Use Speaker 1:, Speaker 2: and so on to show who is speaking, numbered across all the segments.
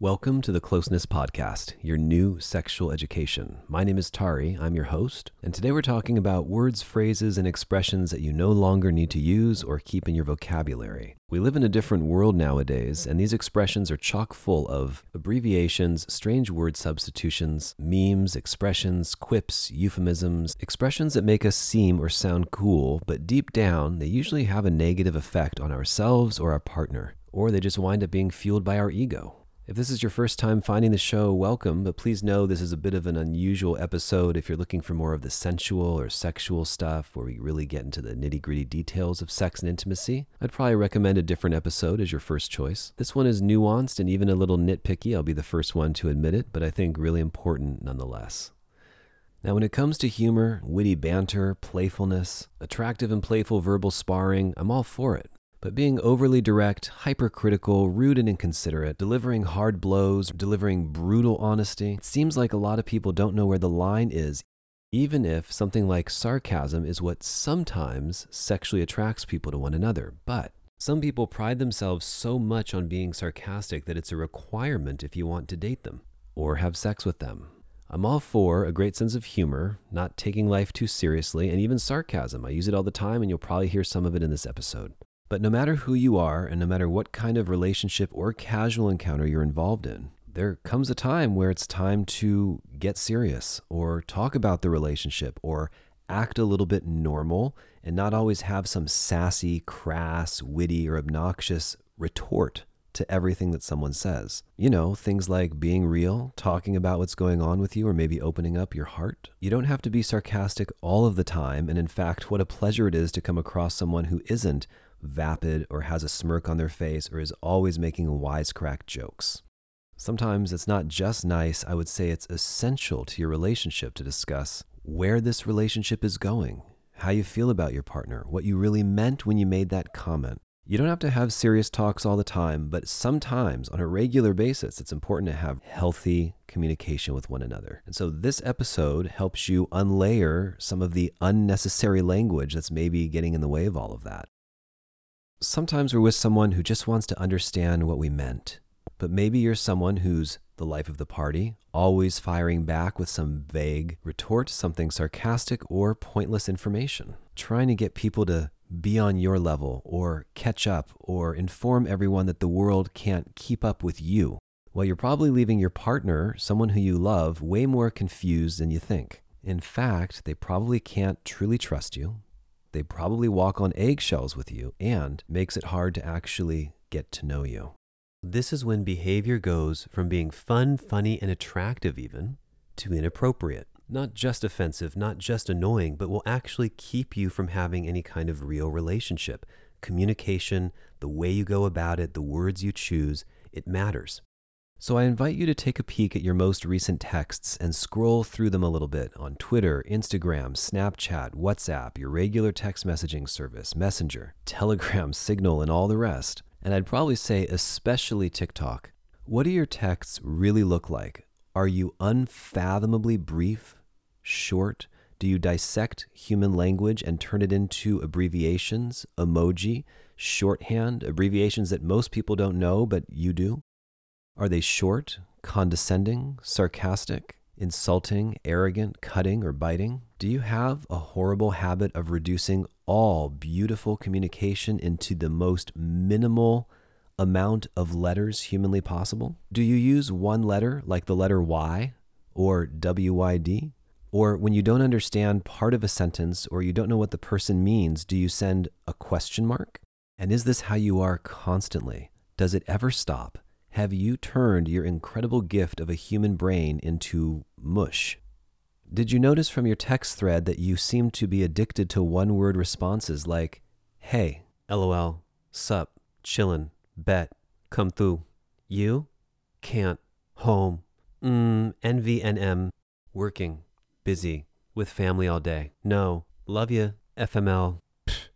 Speaker 1: Welcome to the Closeness Podcast, your new sexual education. My name is Tari, I'm your host, and today we're talking about words, phrases, and expressions that you no longer need to use or keep in your vocabulary. We live in a different world nowadays, and these expressions are chock full of abbreviations, strange word substitutions, memes, expressions, quips, euphemisms, expressions that make us seem or sound cool, but deep down, they usually have a negative effect on ourselves or our partner, or they just wind up being fueled by our ego. If this is your first time finding the show, welcome, but please know this is a bit of an unusual episode if you're looking for more of the sensual or sexual stuff where we really get into the nitty gritty details of sex and intimacy. I'd probably recommend a different episode as your first choice. This one is nuanced and even a little nitpicky. I'll be the first one to admit it, but I think really important nonetheless. Now, when it comes to humor, witty banter, playfulness, attractive and playful verbal sparring, I'm all for it. But being overly direct, hypercritical, rude and inconsiderate, delivering hard blows, delivering brutal honesty, it seems like a lot of people don't know where the line is, even if something like sarcasm is what sometimes sexually attracts people to one another. But some people pride themselves so much on being sarcastic that it's a requirement if you want to date them or have sex with them. I'm all for a great sense of humor, not taking life too seriously, and even sarcasm. I use it all the time, and you'll probably hear some of it in this episode. But no matter who you are, and no matter what kind of relationship or casual encounter you're involved in, there comes a time where it's time to get serious or talk about the relationship or act a little bit normal and not always have some sassy, crass, witty, or obnoxious retort to everything that someone says. You know, things like being real, talking about what's going on with you, or maybe opening up your heart. You don't have to be sarcastic all of the time. And in fact, what a pleasure it is to come across someone who isn't vapid or has a smirk on their face or is always making wisecrack jokes. Sometimes it's not just nice, I would say it's essential to your relationship to discuss where this relationship is going, how you feel about your partner, what you really meant when you made that comment. You don't have to have serious talks all the time, but sometimes on a regular basis, it's important to have healthy communication with one another. And so this episode helps you unlayer some of the unnecessary language that's maybe getting in the way of all of that. Sometimes we're with someone who just wants to understand what we meant, but maybe you're someone who's the life of the party, always firing back with some vague retort, something sarcastic or pointless information, trying to get people to be on your level or catch up or inform everyone that the world can't keep up with you. Well, you're probably leaving your partner, someone who you love, way more confused than you think. In fact, they probably can't truly trust you they probably walk on eggshells with you and makes it hard to actually get to know you. This is when behavior goes from being fun, funny, and attractive, even, to inappropriate. Not just offensive, not just annoying, but will actually keep you from having any kind of real relationship. Communication, the way you go about it, the words you choose, it matters. So I invite you to take a peek at your most recent texts and scroll through them a little bit on Twitter, Instagram, Snapchat, WhatsApp, your regular text messaging service, Messenger, Telegram, Signal, and all the rest. And I'd probably say, especially TikTok. What do your texts really look like? Are you unfathomably brief, short? Do you dissect human language and turn it into abbreviations, emoji, shorthand, abbreviations that most people don't know, but you do? Are they short, condescending, sarcastic, insulting, arrogant, cutting, or biting? Do you have a horrible habit of reducing all beautiful communication into the most minimal amount of letters humanly possible? Do you use one letter like the letter Y or WYD? Or when you don't understand part of a sentence or you don't know what the person means, do you send a question mark? And is this how you are constantly? Does it ever stop? Have you turned your incredible gift of a human brain into mush? Did you notice from your text thread that you seem to be addicted to one word responses like, hey, lol, sup, chillin', bet, come through, you, can't, home, mm, NVNM, working, busy, with family all day, no, love ya, FML,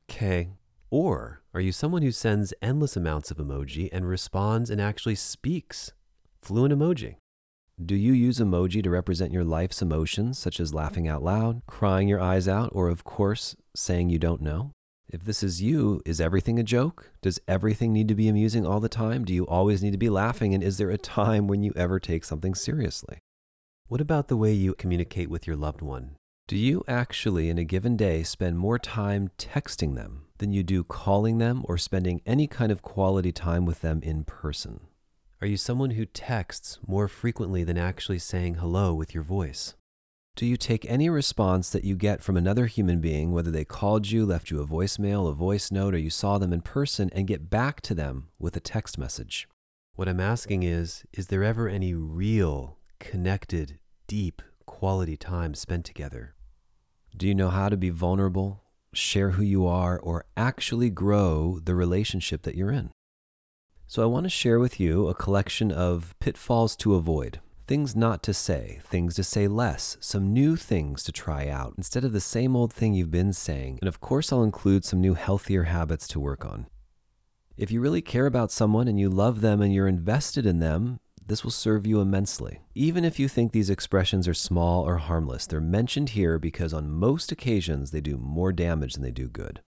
Speaker 1: K, or are you someone who sends endless amounts of emoji and responds and actually speaks fluent emoji? Do you use emoji to represent your life's emotions, such as laughing out loud, crying your eyes out, or, of course, saying you don't know? If this is you, is everything a joke? Does everything need to be amusing all the time? Do you always need to be laughing? And is there a time when you ever take something seriously? What about the way you communicate with your loved one? Do you actually, in a given day, spend more time texting them than you do calling them or spending any kind of quality time with them in person? Are you someone who texts more frequently than actually saying hello with your voice? Do you take any response that you get from another human being, whether they called you, left you a voicemail, a voice note, or you saw them in person, and get back to them with a text message? What I'm asking is Is there ever any real, connected, deep, quality time spent together? Do you know how to be vulnerable, share who you are, or actually grow the relationship that you're in? So, I want to share with you a collection of pitfalls to avoid, things not to say, things to say less, some new things to try out instead of the same old thing you've been saying. And of course, I'll include some new healthier habits to work on. If you really care about someone and you love them and you're invested in them, this will serve you immensely. Even if you think these expressions are small or harmless, they're mentioned here because on most occasions they do more damage than they do good.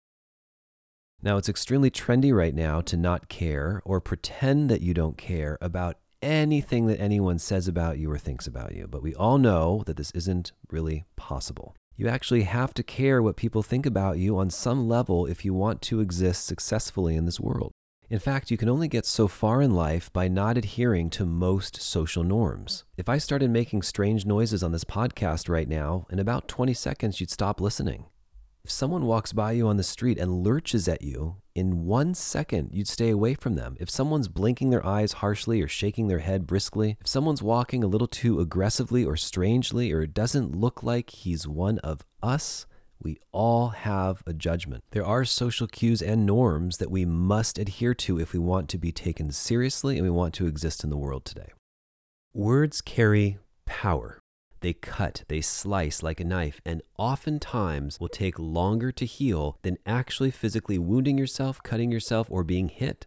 Speaker 1: Now, it's extremely trendy right now to not care or pretend that you don't care about anything that anyone says about you or thinks about you, but we all know that this isn't really possible. You actually have to care what people think about you on some level if you want to exist successfully in this world. In fact, you can only get so far in life by not adhering to most social norms. If I started making strange noises on this podcast right now, in about 20 seconds, you'd stop listening. If someone walks by you on the street and lurches at you, in one second, you'd stay away from them. If someone's blinking their eyes harshly or shaking their head briskly, if someone's walking a little too aggressively or strangely, or doesn't look like he's one of us, we all have a judgment. There are social cues and norms that we must adhere to if we want to be taken seriously and we want to exist in the world today. Words carry power. They cut, they slice like a knife, and oftentimes will take longer to heal than actually physically wounding yourself, cutting yourself, or being hit.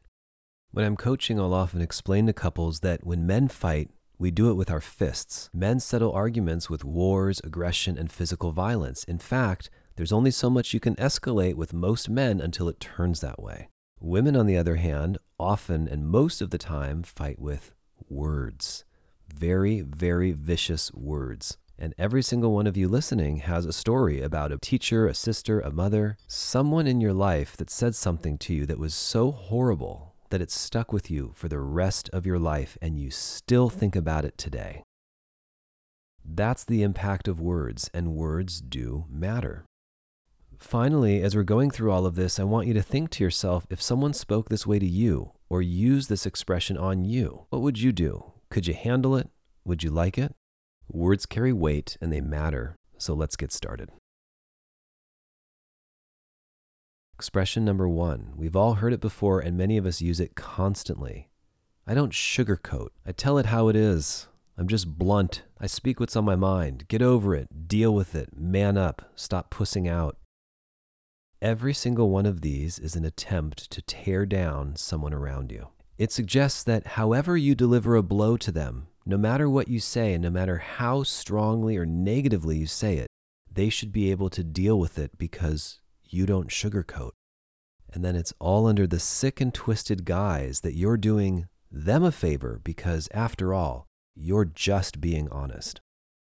Speaker 1: When I'm coaching, I'll often explain to couples that when men fight, we do it with our fists. Men settle arguments with wars, aggression, and physical violence. In fact, there's only so much you can escalate with most men until it turns that way. Women, on the other hand, often and most of the time fight with words. Very, very vicious words. And every single one of you listening has a story about a teacher, a sister, a mother, someone in your life that said something to you that was so horrible that it stuck with you for the rest of your life and you still think about it today. That's the impact of words, and words do matter. Finally, as we're going through all of this, I want you to think to yourself if someone spoke this way to you or used this expression on you, what would you do? Could you handle it? Would you like it? Words carry weight and they matter, so let's get started. Expression number one. We've all heard it before, and many of us use it constantly. I don't sugarcoat. I tell it how it is. I'm just blunt. I speak what's on my mind. Get over it. Deal with it. Man up. Stop pussing out. Every single one of these is an attempt to tear down someone around you. It suggests that however you deliver a blow to them, no matter what you say and no matter how strongly or negatively you say it, they should be able to deal with it because you don't sugarcoat. And then it's all under the sick and twisted guise that you're doing them a favor because, after all, you're just being honest.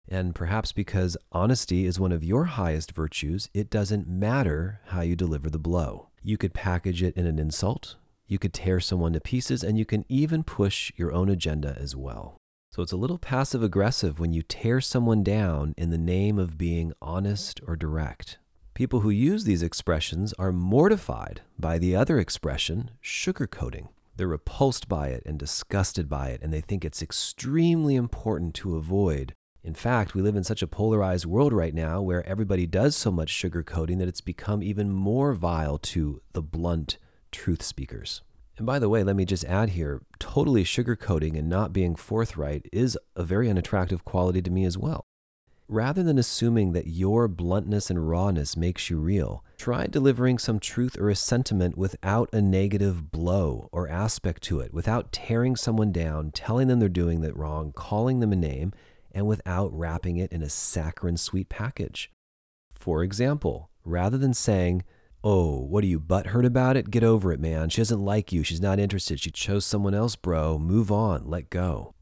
Speaker 1: And perhaps because honesty is one of your highest virtues, it doesn't matter how you deliver the blow. You could package it in an insult, you could tear someone to pieces, and you can even push your own agenda as well. So it's a little passive aggressive when you tear someone down in the name of being honest or direct. People who use these expressions are mortified by the other expression, sugarcoating. They're repulsed by it and disgusted by it, and they think it's extremely important to avoid in fact, we live in such a polarized world right now where everybody does so much sugarcoating that it's become even more vile to the blunt truth speakers. And by the way, let me just add here totally sugarcoating and not being forthright is a very unattractive quality to me as well. Rather than assuming that your bluntness and rawness makes you real, try delivering some truth or a sentiment without a negative blow or aspect to it, without tearing someone down, telling them they're doing it wrong, calling them a name, and without wrapping it in a saccharine sweet package. For example, rather than saying, Oh, what are you butthurt about it? Get over it, man. She doesn't like you. She's not interested. She chose someone else, bro. Move on. Let go.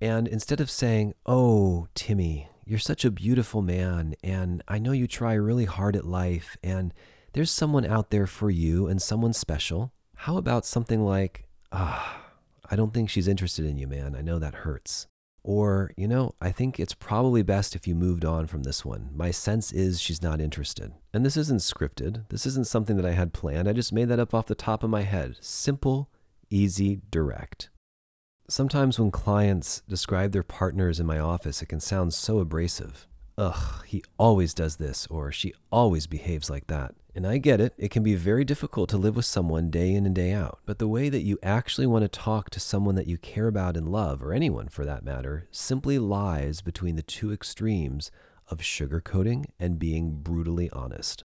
Speaker 1: And instead of saying, Oh, Timmy, you're such a beautiful man, and I know you try really hard at life, and there's someone out there for you and someone special. How about something like, Ah, I don't think she's interested in you, man. I know that hurts. Or, you know, I think it's probably best if you moved on from this one. My sense is she's not interested. And this isn't scripted. This isn't something that I had planned. I just made that up off the top of my head. Simple, easy, direct. Sometimes when clients describe their partners in my office, it can sound so abrasive. Ugh, he always does this, or she always behaves like that. And I get it, it can be very difficult to live with someone day in and day out. But the way that you actually want to talk to someone that you care about and love, or anyone for that matter, simply lies between the two extremes of sugarcoating and being brutally honest.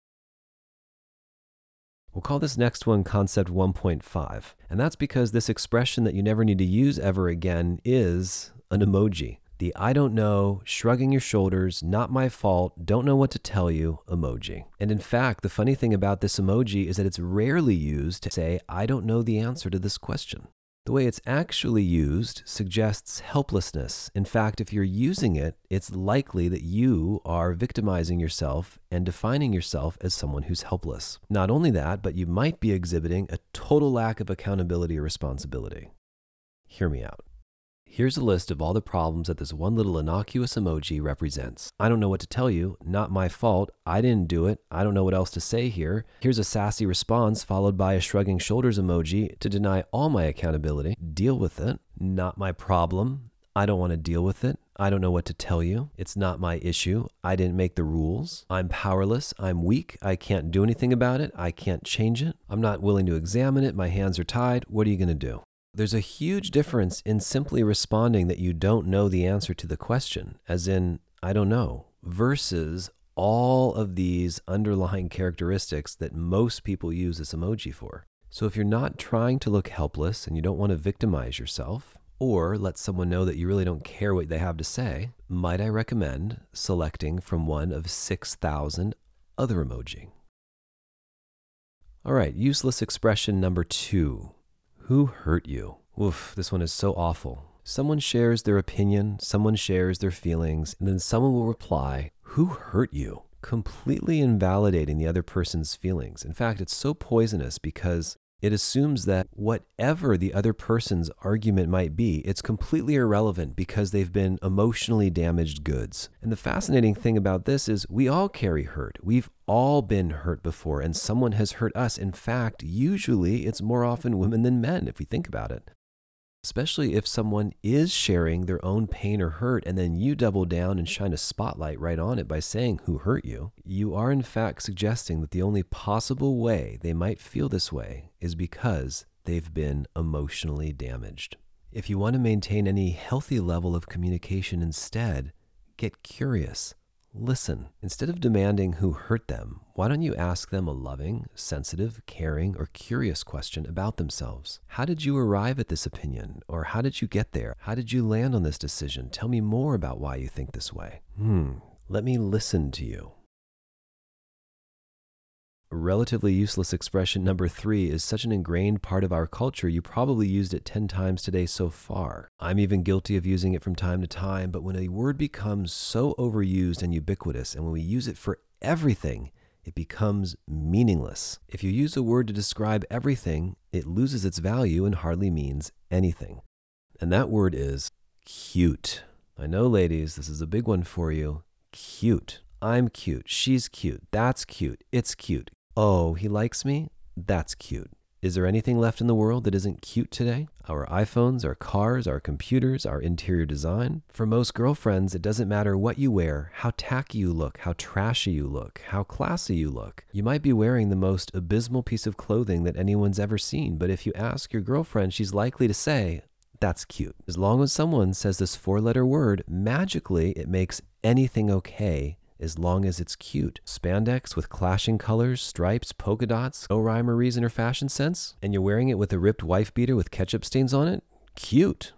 Speaker 1: We'll call this next one concept 1.5. And that's because this expression that you never need to use ever again is an emoji the I don't know, shrugging your shoulders, not my fault, don't know what to tell you emoji. And in fact, the funny thing about this emoji is that it's rarely used to say, I don't know the answer to this question. The way it's actually used suggests helplessness. In fact, if you're using it, it's likely that you are victimizing yourself and defining yourself as someone who's helpless. Not only that, but you might be exhibiting a total lack of accountability or responsibility. Hear me out. Here's a list of all the problems that this one little innocuous emoji represents. I don't know what to tell you. Not my fault. I didn't do it. I don't know what else to say here. Here's a sassy response followed by a shrugging shoulders emoji to deny all my accountability. Deal with it. Not my problem. I don't want to deal with it. I don't know what to tell you. It's not my issue. I didn't make the rules. I'm powerless. I'm weak. I can't do anything about it. I can't change it. I'm not willing to examine it. My hands are tied. What are you going to do? There's a huge difference in simply responding that you don't know the answer to the question, as in, I don't know, versus all of these underlying characteristics that most people use this emoji for. So if you're not trying to look helpless and you don't want to victimize yourself, or let someone know that you really don't care what they have to say, might I recommend selecting from one of 6,000 other emoji? All right, useless expression number two who hurt you? Oof, this one is so awful. Someone shares their opinion, someone shares their feelings, and then someone will reply, Who hurt you? Completely invalidating the other person's feelings. In fact, it's so poisonous because it assumes that whatever the other person's argument might be, it's completely irrelevant because they've been emotionally damaged goods. And the fascinating thing about this is we all carry hurt. We've all been hurt before, and someone has hurt us. In fact, usually it's more often women than men if we think about it especially if someone is sharing their own pain or hurt and then you double down and shine a spotlight right on it by saying who hurt you, you are in fact suggesting that the only possible way they might feel this way is because they've been emotionally damaged. If you want to maintain any healthy level of communication instead, get curious. Listen. Instead of demanding who hurt them, why don't you ask them a loving, sensitive, caring, or curious question about themselves? How did you arrive at this opinion? Or how did you get there? How did you land on this decision? Tell me more about why you think this way. Hmm, let me listen to you. Relatively useless expression number three is such an ingrained part of our culture, you probably used it 10 times today so far. I'm even guilty of using it from time to time, but when a word becomes so overused and ubiquitous, and when we use it for everything, it becomes meaningless. If you use a word to describe everything, it loses its value and hardly means anything. And that word is cute. I know, ladies, this is a big one for you. Cute. I'm cute. She's cute. That's cute. It's cute. Oh, he likes me? That's cute. Is there anything left in the world that isn't cute today? Our iPhones, our cars, our computers, our interior design? For most girlfriends, it doesn't matter what you wear, how tacky you look, how trashy you look, how classy you look. You might be wearing the most abysmal piece of clothing that anyone's ever seen, but if you ask your girlfriend, she's likely to say, that's cute. As long as someone says this four letter word, magically it makes anything okay as long as it's cute. Spandex with clashing colors, stripes, polka dots, no rhyme or reason or fashion sense, and you're wearing it with a ripped wife beater with ketchup stains on it? Cute.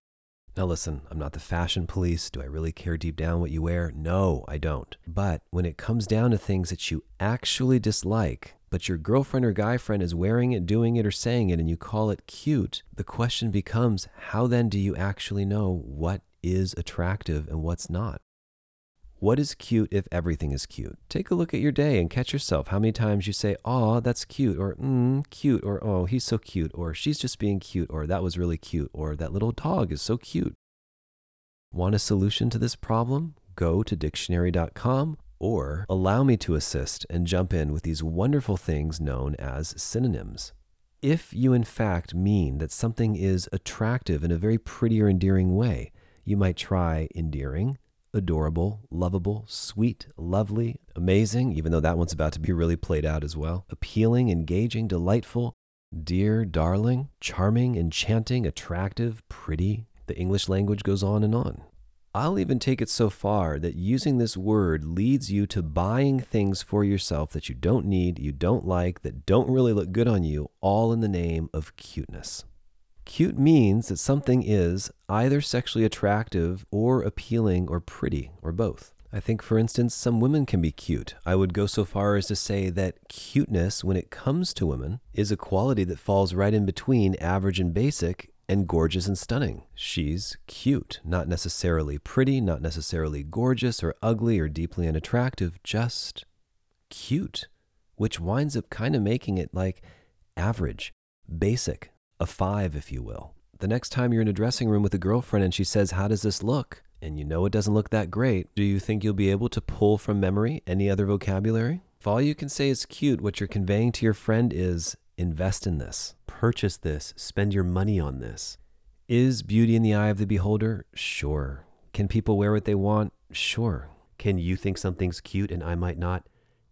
Speaker 1: Now, listen, I'm not the fashion police. Do I really care deep down what you wear? No, I don't. But when it comes down to things that you actually dislike, but your girlfriend or guy friend is wearing it, doing it, or saying it, and you call it cute, the question becomes how then do you actually know what is attractive and what's not? What is cute if everything is cute? Take a look at your day and catch yourself how many times you say, "Aw, that's cute," or "Mmm, cute," or "Oh, he's so cute," or "She's just being cute," or "That was really cute," or "That little dog is so cute." Want a solution to this problem? Go to dictionary.com or allow me to assist and jump in with these wonderful things known as synonyms. If you in fact mean that something is attractive in a very pretty or endearing way, you might try endearing, adorable, lovable, sweet, lovely, amazing, even though that one's about to be really played out as well, appealing, engaging, delightful, dear, darling, charming, enchanting, attractive, pretty. The English language goes on and on. I'll even take it so far that using this word leads you to buying things for yourself that you don't need, you don't like, that don't really look good on you, all in the name of cuteness. Cute means that something is either sexually attractive or appealing or pretty or both. I think, for instance, some women can be cute. I would go so far as to say that cuteness, when it comes to women, is a quality that falls right in between average and basic and gorgeous and stunning. She's cute, not necessarily pretty, not necessarily gorgeous or ugly or deeply unattractive, just cute, which winds up kind of making it like average, basic, a five, if you will. The next time you're in a dressing room with a girlfriend and she says, How does this look? and you know it doesn't look that great, do you think you'll be able to pull from memory any other vocabulary? If all you can say is cute, what you're conveying to your friend is invest in this, purchase this, spend your money on this. Is beauty in the eye of the beholder? Sure. Can people wear what they want? Sure. Can you think something's cute and I might not?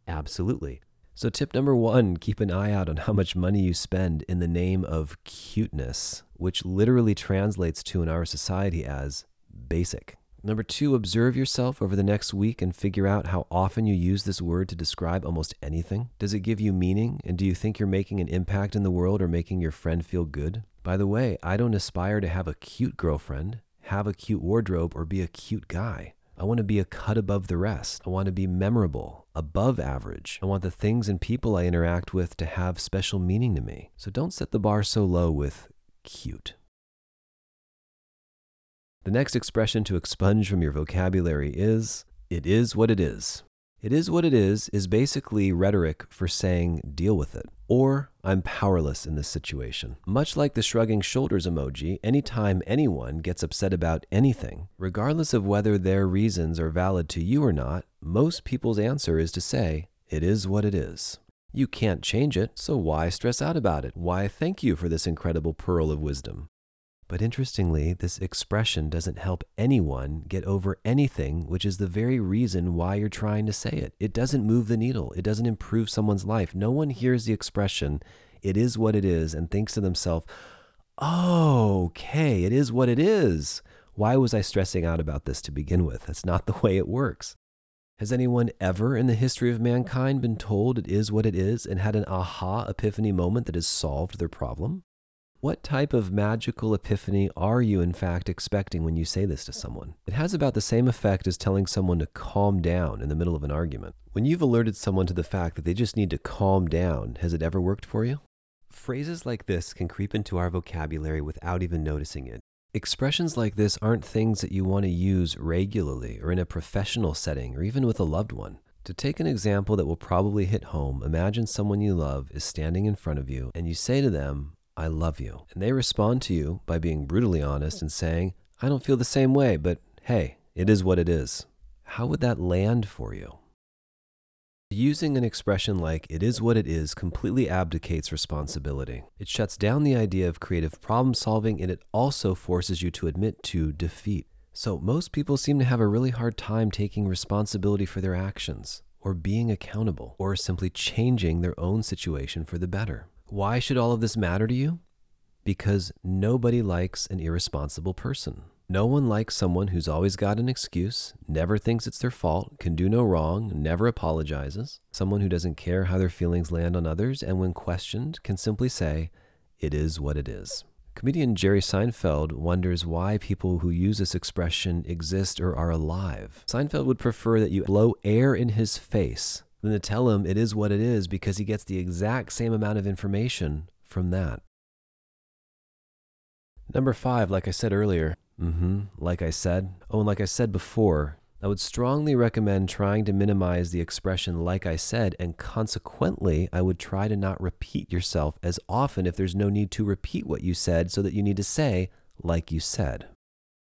Speaker 1: Absolutely. So, tip number one keep an eye out on how much money you spend in the name of cuteness, which literally translates to in our society as basic. Number two, observe yourself over the next week and figure out how often you use this word to describe almost anything. Does it give you meaning? And do you think you're making an impact in the world or making your friend feel good? By the way, I don't aspire to have a cute girlfriend, have a cute wardrobe, or be a cute guy. I want to be a cut above the rest. I want to be memorable, above average. I want the things and people I interact with to have special meaning to me. So don't set the bar so low with cute. The next expression to expunge from your vocabulary is, it is what it is. It is what it is is basically rhetoric for saying deal with it, or I'm powerless in this situation. Much like the shrugging shoulders emoji, anytime anyone gets upset about anything, regardless of whether their reasons are valid to you or not, most people's answer is to say, it is what it is. You can't change it, so why stress out about it? Why thank you for this incredible pearl of wisdom? But interestingly, this expression doesn't help anyone get over anything, which is the very reason why you're trying to say it. It doesn't move the needle, it doesn't improve someone's life. No one hears the expression, it is what it is, and thinks to themselves, oh, okay, it is what it is. Why was I stressing out about this to begin with? That's not the way it works. Has anyone ever in the history of mankind been told it is what it is and had an aha epiphany moment that has solved their problem? What type of magical epiphany are you, in fact, expecting when you say this to someone? It has about the same effect as telling someone to calm down in the middle of an argument. When you've alerted someone to the fact that they just need to calm down, has it ever worked for you? Phrases like this can creep into our vocabulary without even noticing it. Expressions like this aren't things that you want to use regularly or in a professional setting or even with a loved one. To take an example that will probably hit home, imagine someone you love is standing in front of you and you say to them, I love you. And they respond to you by being brutally honest and saying, I don't feel the same way, but hey, it is what it is. How would that land for you? Using an expression like it is what it is completely abdicates responsibility. It shuts down the idea of creative problem solving and it also forces you to admit to defeat. So, most people seem to have a really hard time taking responsibility for their actions, or being accountable, or simply changing their own situation for the better. Why should all of this matter to you? Because nobody likes an irresponsible person. No one likes someone who's always got an excuse, never thinks it's their fault, can do no wrong, never apologizes. Someone who doesn't care how their feelings land on others, and when questioned, can simply say, It is what it is. Comedian Jerry Seinfeld wonders why people who use this expression exist or are alive. Seinfeld would prefer that you blow air in his face then to tell him it is what it is because he gets the exact same amount of information from that. Number five, like I said earlier, mm-hmm, like I said, oh, and like I said before, I would strongly recommend trying to minimize the expression like I said, and consequently, I would try to not repeat yourself as often if there's no need to repeat what you said so that you need to say like you said.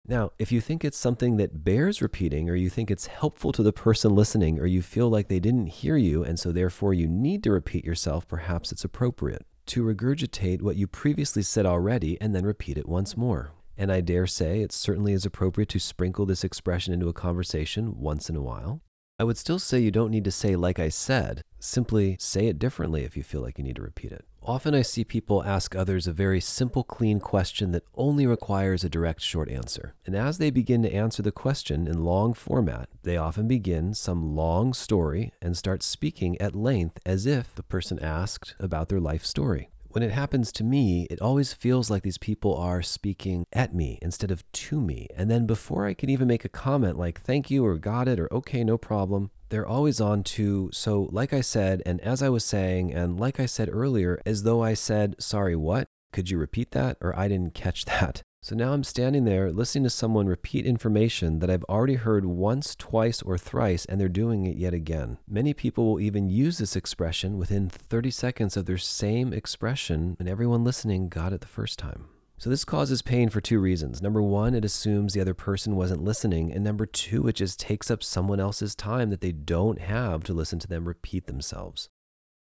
Speaker 1: Now, if you think it's something that bears repeating, or you think it's helpful to the person listening, or you feel like they didn't hear you, and so therefore you need to repeat yourself, perhaps it's appropriate to regurgitate what you previously said already and then repeat it once more. And I dare say it certainly is appropriate to sprinkle this expression into a conversation once in a while. I would still say you don't need to say, like I said, simply say it differently if you feel like you need to repeat it. Often I see people ask others a very simple, clean question that only requires a direct, short answer. And as they begin to answer the question in long format, they often begin some long story and start speaking at length as if the person asked about their life story. When it happens to me, it always feels like these people are speaking at me instead of to me. And then before I can even make a comment like thank you or got it or okay, no problem, they're always on to, so like I said, and as I was saying, and like I said earlier, as though I said, sorry, what? Could you repeat that? Or I didn't catch that. So now I'm standing there listening to someone repeat information that I've already heard once, twice, or thrice, and they're doing it yet again. Many people will even use this expression within 30 seconds of their same expression, and everyone listening got it the first time. So this causes pain for two reasons. Number one, it assumes the other person wasn't listening. And number two, it just takes up someone else's time that they don't have to listen to them repeat themselves.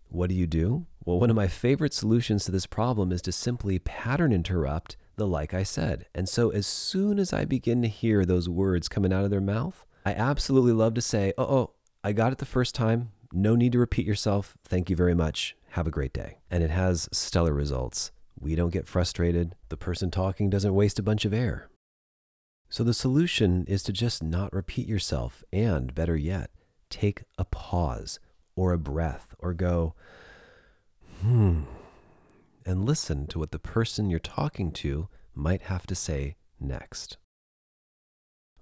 Speaker 1: What do you do? Well, one of my favorite solutions to this problem is to simply pattern interrupt the like I said. And so as soon as I begin to hear those words coming out of their mouth, I absolutely love to say, oh, oh, I got it the first time. No need to repeat yourself. Thank you very much. Have a great day. And it has stellar results. We don't get frustrated. The person talking doesn't waste a bunch of air. So the solution is to just not repeat yourself and, better yet, take a pause or a breath or go, hmm and listen to what the person you're talking to might have to say next.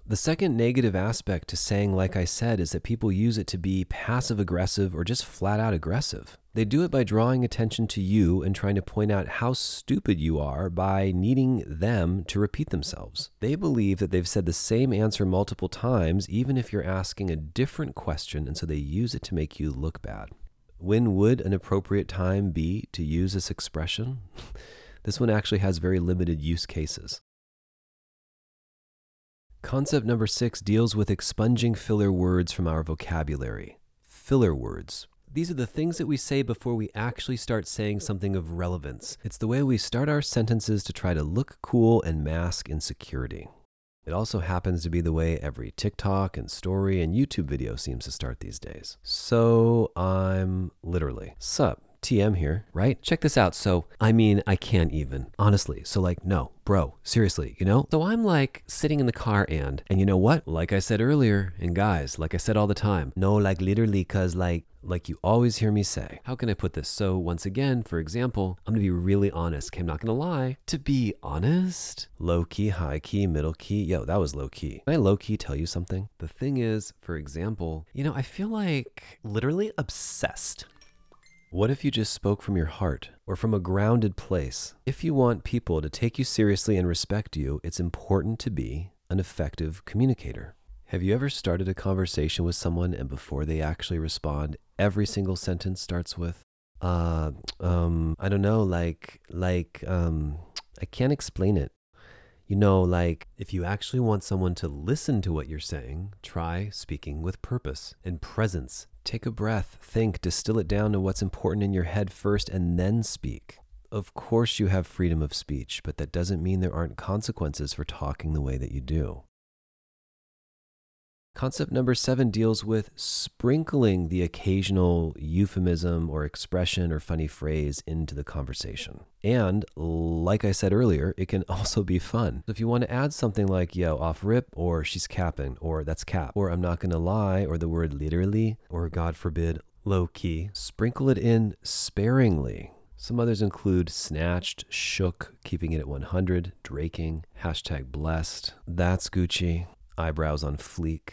Speaker 1: The second negative aspect to saying, like I said, is that people use it to be passive aggressive or just flat out aggressive. They do it by drawing attention to you and trying to point out how stupid you are by needing them to repeat themselves. They believe that they've said the same answer multiple times, even if you're asking a different question, and so they use it to make you look bad. When would an appropriate time be to use this expression? this one actually has very limited use cases. Concept number six deals with expunging filler words from our vocabulary. Filler words. These are the things that we say before we actually start saying something of relevance. It's the way we start our sentences to try to look cool and mask insecurity. It also happens to be the way every TikTok and story and YouTube video seems to start these days. So I'm literally, sup, TM here, right? Check this out. So, I mean, I can't even, honestly. So, like, no, bro, seriously, you know? So I'm like sitting in the car and, and you know what? Like I said earlier, and guys, like I said all the time, no, like literally, cause like, like you always hear me say. How can I put this? So, once again, for example, I'm gonna be really honest. Okay, I'm not gonna lie. To be honest, low key, high key, middle key. Yo, that was low key. Can I low key tell you something? The thing is, for example, you know, I feel like literally obsessed what if you just spoke from your heart or from a grounded place? If you want people to take you seriously and respect you, it's important to be an effective communicator. Have you ever started a conversation with someone and before they actually respond, every single sentence starts with, uh, um, I don't know, like, like, um, I can't explain it. You know, like, if you actually want someone to listen to what you're saying, try speaking with purpose and presence Take a breath, think, distill it down to what's important in your head first, and then speak. Of course, you have freedom of speech, but that doesn't mean there aren't consequences for talking the way that you do. Concept number seven deals with sprinkling the occasional euphemism or expression or funny phrase into the conversation. And like I said earlier, it can also be fun. So If you want to add something like, yo, off rip, or she's capping, or that's cap, or I'm not going to lie, or the word literally, or God forbid, low key, sprinkle it in sparingly. Some others include snatched, shook, keeping it at 100, draking, hashtag blessed, that's Gucci, eyebrows on fleek,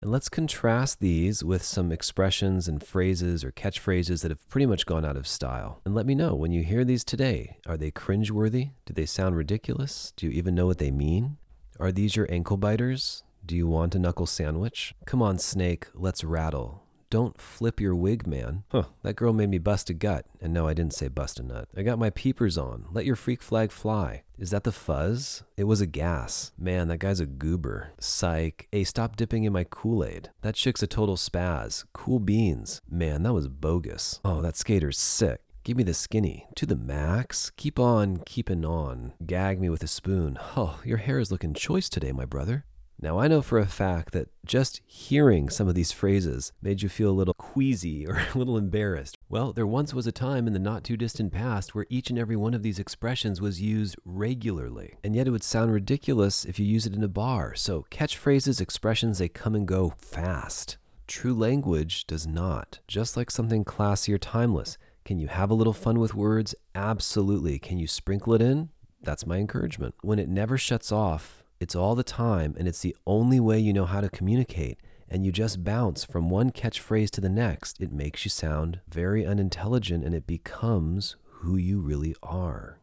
Speaker 1: And let's contrast these with some expressions and phrases or catchphrases that have pretty much gone out of style. And let me know when you hear these today are they cringeworthy? Do they sound ridiculous? Do you even know what they mean? Are these your ankle biters? Do you want a knuckle sandwich? Come on, snake, let's rattle. Don't flip your wig, man. Huh, that girl made me bust a gut. And no, I didn't say bust a nut. I got my peepers on. Let your freak flag fly. Is that the fuzz? It was a gas. Man, that guy's a goober. Psych. Hey, stop dipping in my Kool Aid. That chick's a total spaz. Cool beans. Man, that was bogus. Oh, that skater's sick. Give me the skinny. To the max. Keep on keeping on. Gag me with a spoon. Oh, your hair is looking choice today, my brother. Now, I know for a fact that just hearing some of these phrases made you feel a little queasy or a little embarrassed. Well, there once was a time in the not too distant past where each and every one of these expressions was used regularly. And yet it would sound ridiculous if you use it in a bar. So, catchphrases, expressions, they come and go fast. True language does not. Just like something classy or timeless. Can you have a little fun with words? Absolutely. Can you sprinkle it in? That's my encouragement. When it never shuts off, it's all the time, and it's the only way you know how to communicate. And you just bounce from one catchphrase to the next. It makes you sound very unintelligent and it becomes who you really are.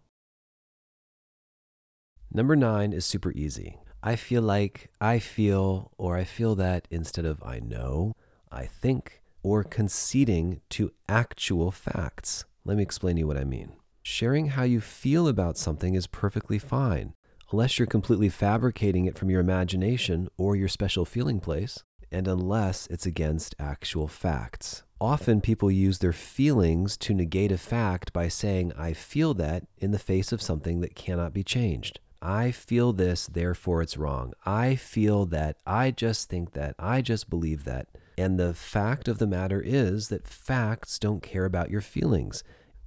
Speaker 1: Number nine is super easy. I feel like, I feel, or I feel that instead of I know, I think, or conceding to actual facts. Let me explain to you what I mean. Sharing how you feel about something is perfectly fine unless you're completely fabricating it from your imagination or your special feeling place, and unless it's against actual facts. Often people use their feelings to negate a fact by saying, I feel that in the face of something that cannot be changed. I feel this, therefore it's wrong. I feel that, I just think that, I just believe that. And the fact of the matter is that facts don't care about your feelings.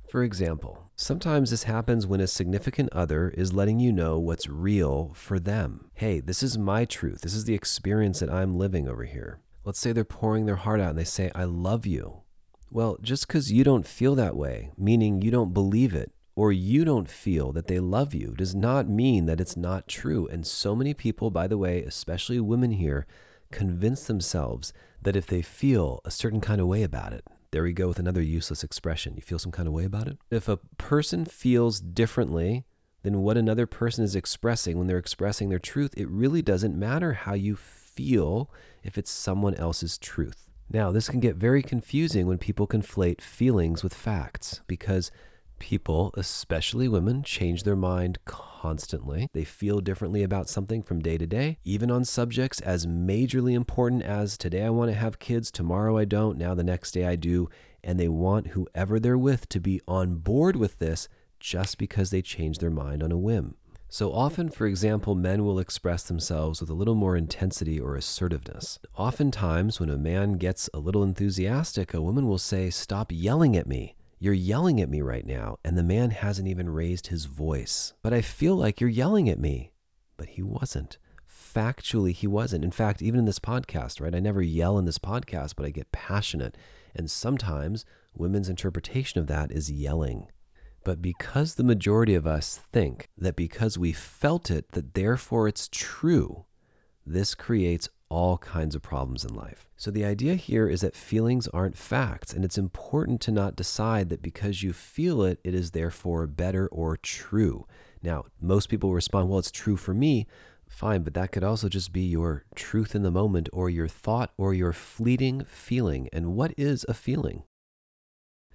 Speaker 1: For example, sometimes this happens when a significant other is letting you know what's real for them. Hey, this is my truth. This is the experience that I'm living over here. Let's say they're pouring their heart out and they say, I love you. Well, just because you don't feel that way, meaning you don't believe it, or you don't feel that they love you, does not mean that it's not true. And so many people, by the way, especially women here, convince themselves that if they feel a certain kind of way about it, there we go with another useless expression. You feel some kind of way about it? If a person feels differently than what another person is expressing when they're expressing their truth, it really doesn't matter how you feel if it's someone else's truth. Now, this can get very confusing when people conflate feelings with facts because people, especially women, change their mind constantly. They feel differently about something from day to day, even on subjects as majorly important as today I want to have kids, tomorrow I don't, now the next day I do. And they want whoever they're with to be on board with this just because they change their mind on a whim. So often, for example, men will express themselves with a little more intensity or assertiveness. Oftentimes, when a man gets a little enthusiastic, a woman will say, Stop yelling at me. You're yelling at me right now, and the man hasn't even raised his voice. But I feel like you're yelling at me. But he wasn't. Factually, he wasn't. In fact, even in this podcast, right? I never yell in this podcast, but I get passionate. And sometimes women's interpretation of that is yelling. But because the majority of us think that because we felt it, that therefore it's true, this creates all kinds of problems in life. So, the idea here is that feelings aren't facts, and it's important to not decide that because you feel it, it is therefore better or true. Now, most people respond, well, it's true for me. Fine, but that could also just be your truth in the moment or your thought or your fleeting feeling. And what is a feeling?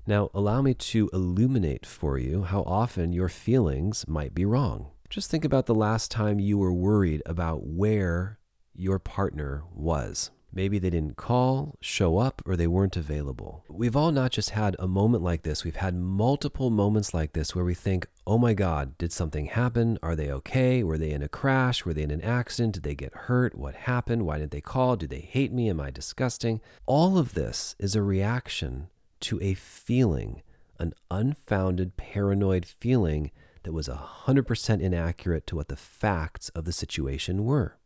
Speaker 1: Now, allow me to illuminate for you how often your feelings might be wrong. Just think about the last time you were worried about where your partner was. Maybe they didn't call, show up, or they weren't available. We've all not just had a moment like this, we've had multiple moments like this where we think, oh my God, did something happen? Are they okay? Were they in a crash? Were they in an accident? Did they get hurt? What happened? Why didn't they call? Do they hate me? Am I disgusting? All of this is a reaction to a feeling, an unfounded paranoid feeling that was 100% inaccurate to what the facts of the situation were.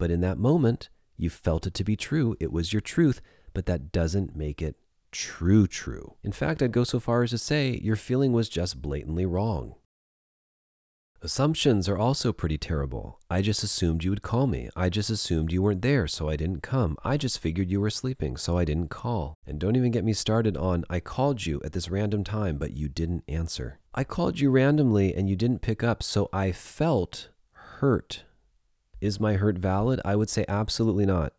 Speaker 1: But in that moment, you felt it to be true. It was your truth, but that doesn't make it true, true. In fact, I'd go so far as to say your feeling was just blatantly wrong. Assumptions are also pretty terrible. I just assumed you would call me. I just assumed you weren't there, so I didn't come. I just figured you were sleeping, so I didn't call. And don't even get me started on I called you at this random time, but you didn't answer. I called you randomly and you didn't pick up, so I felt hurt. Is my hurt valid? I would say absolutely not.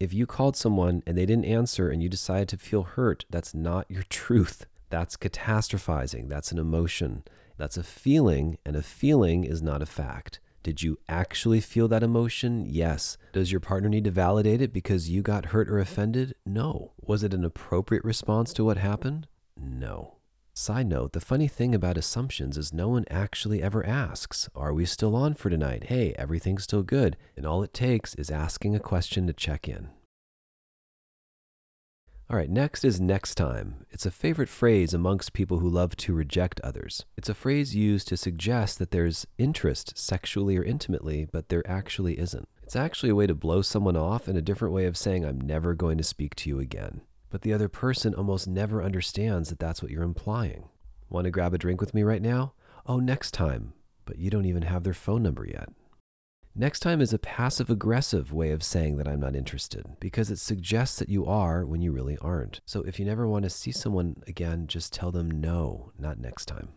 Speaker 1: If you called someone and they didn't answer and you decided to feel hurt, that's not your truth. That's catastrophizing. That's an emotion. That's a feeling, and a feeling is not a fact. Did you actually feel that emotion? Yes. Does your partner need to validate it because you got hurt or offended? No. Was it an appropriate response to what happened? No. Side note, the funny thing about assumptions is no one actually ever asks, Are we still on for tonight? Hey, everything's still good. And all it takes is asking a question to check in. All right, next is next time. It's a favorite phrase amongst people who love to reject others. It's a phrase used to suggest that there's interest sexually or intimately, but there actually isn't. It's actually a way to blow someone off and a different way of saying, I'm never going to speak to you again. But the other person almost never understands that that's what you're implying. Want to grab a drink with me right now? Oh, next time. But you don't even have their phone number yet. Next time is a passive aggressive way of saying that I'm not interested because it suggests that you are when you really aren't. So if you never want to see someone again, just tell them no, not next time.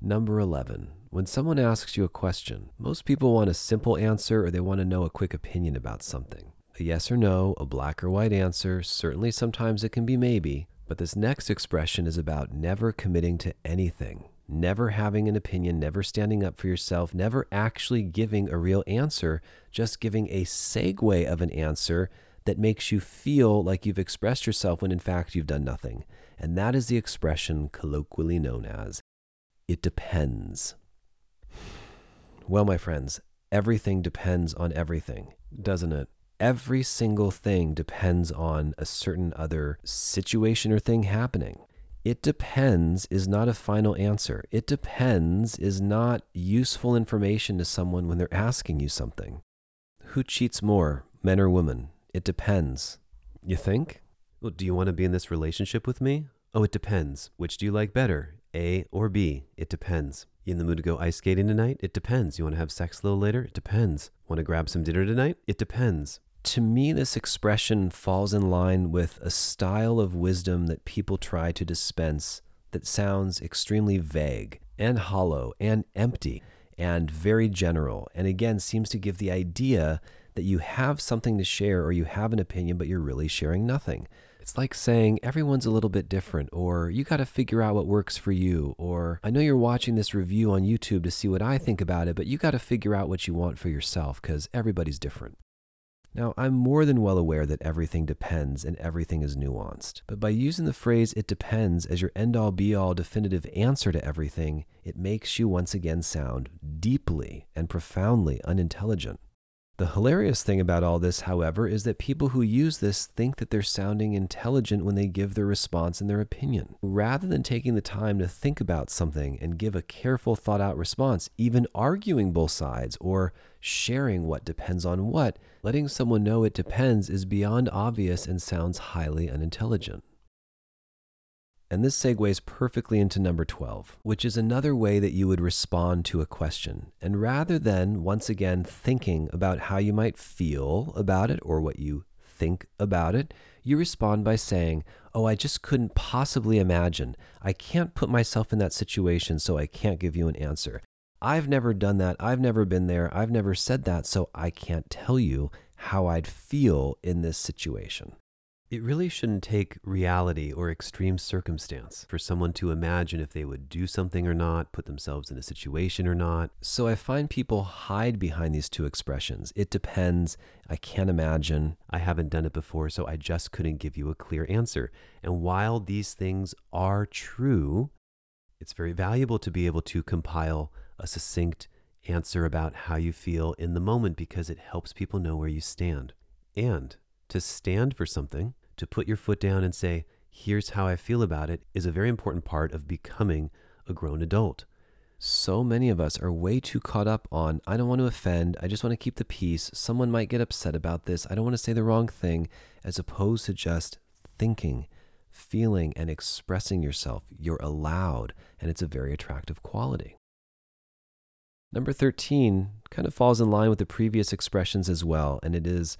Speaker 1: Number 11. When someone asks you a question, most people want a simple answer or they want to know a quick opinion about something. A yes or no, a black or white answer, certainly sometimes it can be maybe, but this next expression is about never committing to anything never having an opinion, never standing up for yourself, never actually giving a real answer, just giving a segue of an answer that makes you feel like you've expressed yourself when in fact you've done nothing. And that is the expression colloquially known as it depends. Well, my friends, everything depends on everything, doesn't it? Every single thing depends on a certain other situation or thing happening. It depends is not a final answer. It depends is not useful information to someone when they're asking you something. Who cheats more, men or women? It depends. You think? Well, do you want to be in this relationship with me? Oh, it depends. Which do you like better, A or B? It depends. You in the mood to go ice skating tonight? It depends. You want to have sex a little later? It depends. Want to grab some dinner tonight? It depends to me, this expression falls in line with a style of wisdom that people try to dispense that sounds extremely vague and hollow and empty and very general. And again, seems to give the idea that you have something to share or you have an opinion, but you're really sharing nothing. It's like saying everyone's a little bit different, or you got to figure out what works for you, or I know you're watching this review on YouTube to see what I think about it, but you got to figure out what you want for yourself because everybody's different. Now, I'm more than well aware that everything depends and everything is nuanced, but by using the phrase it depends as your end all be all definitive answer to everything, it makes you once again sound deeply and profoundly unintelligent. The hilarious thing about all this, however, is that people who use this think that they're sounding intelligent when they give their response and their opinion. Rather than taking the time to think about something and give a careful, thought out response, even arguing both sides or sharing what depends on what, letting someone know it depends is beyond obvious and sounds highly unintelligent. And this segues perfectly into number 12, which is another way that you would respond to a question. And rather than once again thinking about how you might feel about it or what you think about it, you respond by saying, Oh, I just couldn't possibly imagine. I can't put myself in that situation, so I can't give you an answer. I've never done that. I've never been there. I've never said that, so I can't tell you how I'd feel in this situation. It really shouldn't take reality or extreme circumstance for someone to imagine if they would do something or not, put themselves in a situation or not. So I find people hide behind these two expressions. It depends. I can't imagine. I haven't done it before, so I just couldn't give you a clear answer. And while these things are true, it's very valuable to be able to compile a succinct answer about how you feel in the moment because it helps people know where you stand. And to stand for something to put your foot down and say, here's how I feel about it, is a very important part of becoming a grown adult. So many of us are way too caught up on, I don't want to offend, I just want to keep the peace, someone might get upset about this, I don't want to say the wrong thing, as opposed to just thinking, feeling, and expressing yourself. You're allowed, and it's a very attractive quality. Number 13 kind of falls in line with the previous expressions as well, and it is,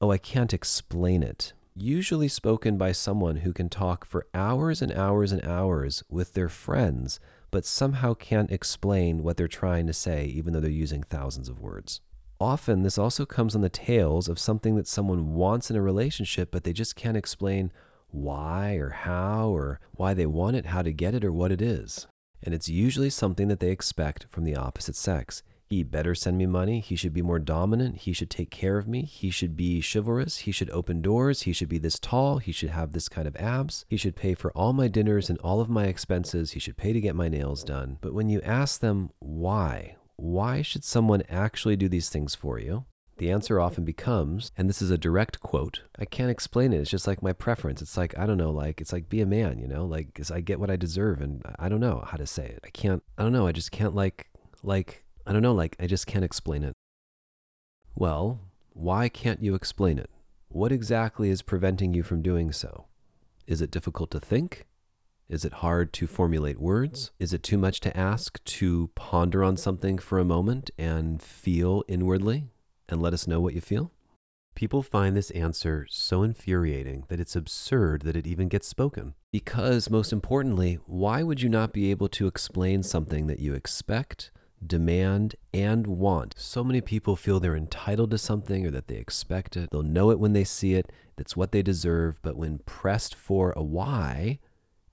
Speaker 1: oh, I can't explain it. Usually spoken by someone who can talk for hours and hours and hours with their friends, but somehow can't explain what they're trying to say, even though they're using thousands of words. Often, this also comes on the tails of something that someone wants in a relationship, but they just can't explain why or how or why they want it, how to get it, or what it is. And it's usually something that they expect from the opposite sex. He better send me money. He should be more dominant. He should take care of me. He should be chivalrous. He should open doors. He should be this tall. He should have this kind of abs. He should pay for all my dinners and all of my expenses. He should pay to get my nails done. But when you ask them why, why should someone actually do these things for you? The answer often becomes, and this is a direct quote, I can't explain it. It's just like my preference. It's like, I don't know, like, it's like be a man, you know, like, I get what I deserve and I don't know how to say it. I can't, I don't know. I just can't, like, like, I don't know, like, I just can't explain it. Well, why can't you explain it? What exactly is preventing you from doing so? Is it difficult to think? Is it hard to formulate words? Is it too much to ask to ponder on something for a moment and feel inwardly? And let us know what you feel? People find this answer so infuriating that it's absurd that it even gets spoken. Because, most importantly, why would you not be able to explain something that you expect, demand, and want? So many people feel they're entitled to something or that they expect it. They'll know it when they see it, that's what they deserve, but when pressed for a why,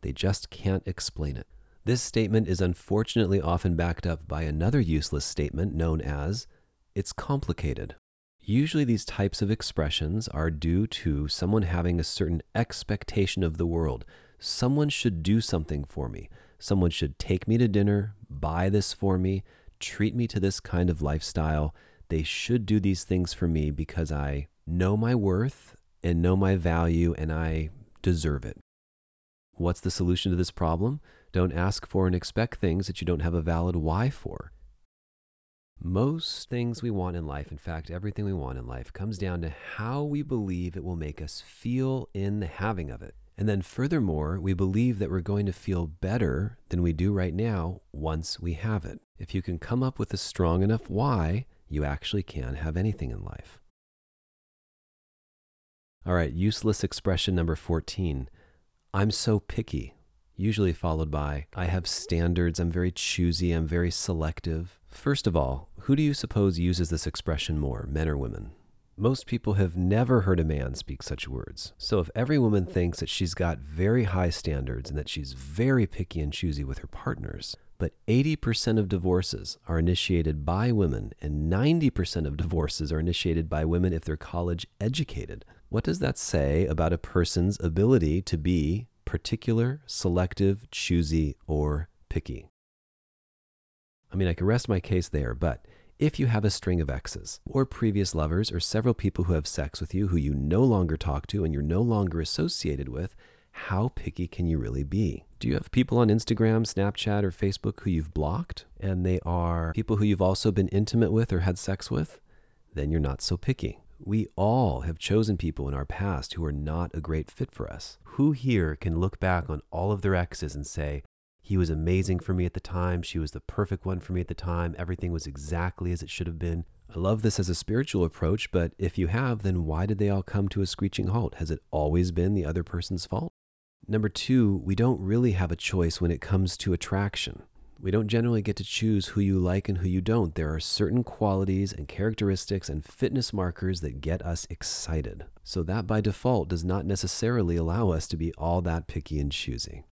Speaker 1: they just can't explain it. This statement is unfortunately often backed up by another useless statement known as it's complicated. Usually, these types of expressions are due to someone having a certain expectation of the world. Someone should do something for me. Someone should take me to dinner, buy this for me, treat me to this kind of lifestyle. They should do these things for me because I know my worth and know my value and I deserve it. What's the solution to this problem? Don't ask for and expect things that you don't have a valid why for. Most things we want in life, in fact, everything we want in life, comes down to how we believe it will make us feel in the having of it. And then, furthermore, we believe that we're going to feel better than we do right now once we have it. If you can come up with a strong enough why, you actually can have anything in life. All right, useless expression number 14 I'm so picky usually followed by, I have standards, I'm very choosy, I'm very selective. First of all, who do you suppose uses this expression more, men or women? Most people have never heard a man speak such words. So if every woman thinks that she's got very high standards and that she's very picky and choosy with her partners, but 80% of divorces are initiated by women and 90% of divorces are initiated by women if they're college educated. What does that say about a person's ability to be particular, selective, choosy, or picky. I mean, I could rest my case there, but if you have a string of exes, or previous lovers, or several people who have sex with you who you no longer talk to and you're no longer associated with, how picky can you really be? Do you have people on Instagram, Snapchat, or Facebook who you've blocked, and they are people who you've also been intimate with or had sex with? Then you're not so picky. We all have chosen people in our past who are not a great fit for us. Who here can look back on all of their exes and say, he was amazing for me at the time, she was the perfect one for me at the time, everything was exactly as it should have been? I love this as a spiritual approach, but if you have, then why did they all come to a screeching halt? Has it always been the other person's fault? Number two, we don't really have a choice when it comes to attraction. We don't generally get to choose who you like and who you don't. There are certain qualities and characteristics and fitness markers that get us excited. So, that by default does not necessarily allow us to be all that picky and choosy.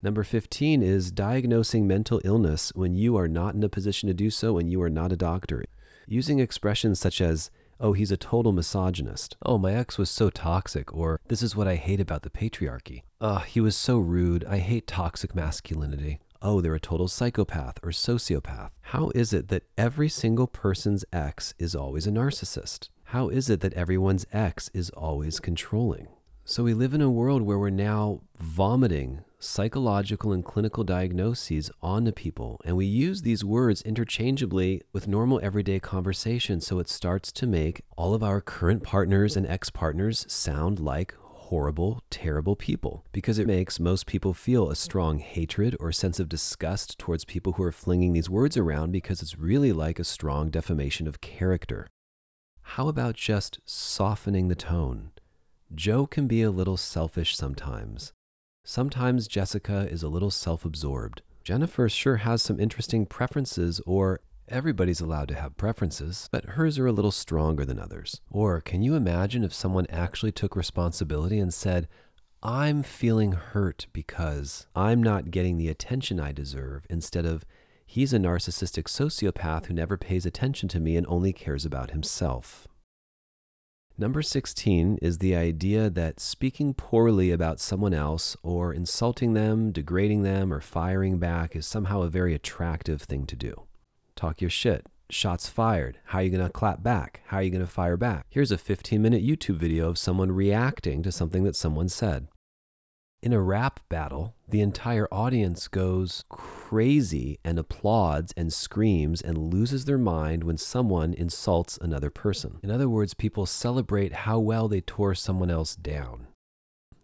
Speaker 1: Number 15 is diagnosing mental illness when you are not in a position to do so and you are not a doctor. Using expressions such as, oh, he's a total misogynist. Oh, my ex was so toxic. Or this is what I hate about the patriarchy. Ugh, he was so rude. I hate toxic masculinity. Oh, they're a total psychopath or sociopath. How is it that every single person's ex is always a narcissist? How is it that everyone's ex is always controlling? So we live in a world where we're now vomiting psychological and clinical diagnoses onto people, and we use these words interchangeably with normal everyday conversation. So it starts to make all of our current partners and ex partners sound like horrible, terrible people because it makes most people feel a strong hatred or sense of disgust towards people who are flinging these words around because it's really like a strong defamation of character. How about just softening the tone? Joe can be a little selfish sometimes. Sometimes Jessica is a little self absorbed. Jennifer sure has some interesting preferences, or everybody's allowed to have preferences, but hers are a little stronger than others. Or can you imagine if someone actually took responsibility and said, I'm feeling hurt because I'm not getting the attention I deserve, instead of, he's a narcissistic sociopath who never pays attention to me and only cares about himself. Number 16 is the idea that speaking poorly about someone else or insulting them, degrading them, or firing back is somehow a very attractive thing to do. Talk your shit. Shots fired. How are you going to clap back? How are you going to fire back? Here's a 15 minute YouTube video of someone reacting to something that someone said. In a rap battle, the entire audience goes crazy and applauds and screams and loses their mind when someone insults another person. In other words, people celebrate how well they tore someone else down.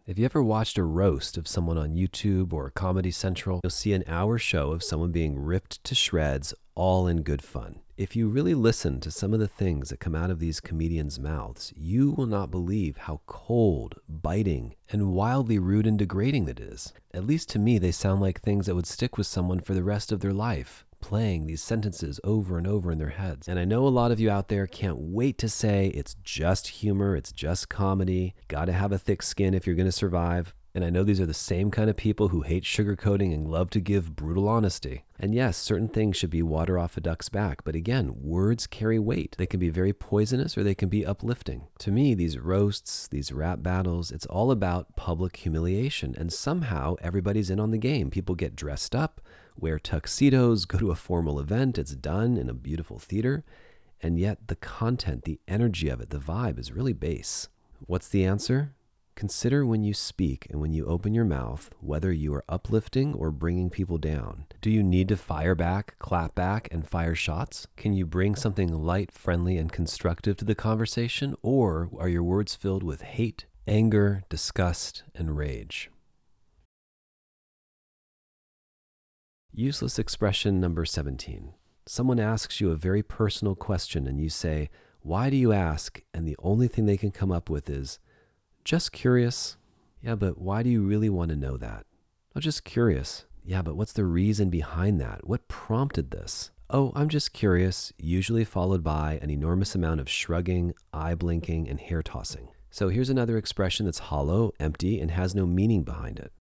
Speaker 1: If you ever watched a roast of someone on YouTube or Comedy Central, you'll see an hour show of someone being ripped to shreds, all in good fun. If you really listen to some of the things that come out of these comedians' mouths, you will not believe how cold, biting, and wildly rude and degrading it is. At least to me, they sound like things that would stick with someone for the rest of their life playing these sentences over and over in their heads. And I know a lot of you out there can't wait to say it's just humor, it's just comedy, gotta have a thick skin if you're gonna survive. And I know these are the same kind of people who hate sugarcoating and love to give brutal honesty. And yes, certain things should be water off a duck's back, but again, words carry weight. They can be very poisonous or they can be uplifting. To me, these roasts, these rap battles, it's all about public humiliation. And somehow everybody's in on the game. People get dressed up, wear tuxedos, go to a formal event, it's done in a beautiful theater, and yet the content, the energy of it, the vibe is really base. What's the answer? Consider when you speak and when you open your mouth whether you are uplifting or bringing people down. Do you need to fire back, clap back, and fire shots? Can you bring something light, friendly, and constructive to the conversation? Or are your words filled with hate, anger, disgust, and rage? Useless expression number 17. Someone asks you a very personal question and you say, Why do you ask? And the only thing they can come up with is, Just curious. Yeah, but why do you really want to know that? Oh, just curious. Yeah, but what's the reason behind that? What prompted this? Oh, I'm just curious, usually followed by an enormous amount of shrugging, eye blinking, and hair tossing. So here's another expression that's hollow, empty, and has no meaning behind it.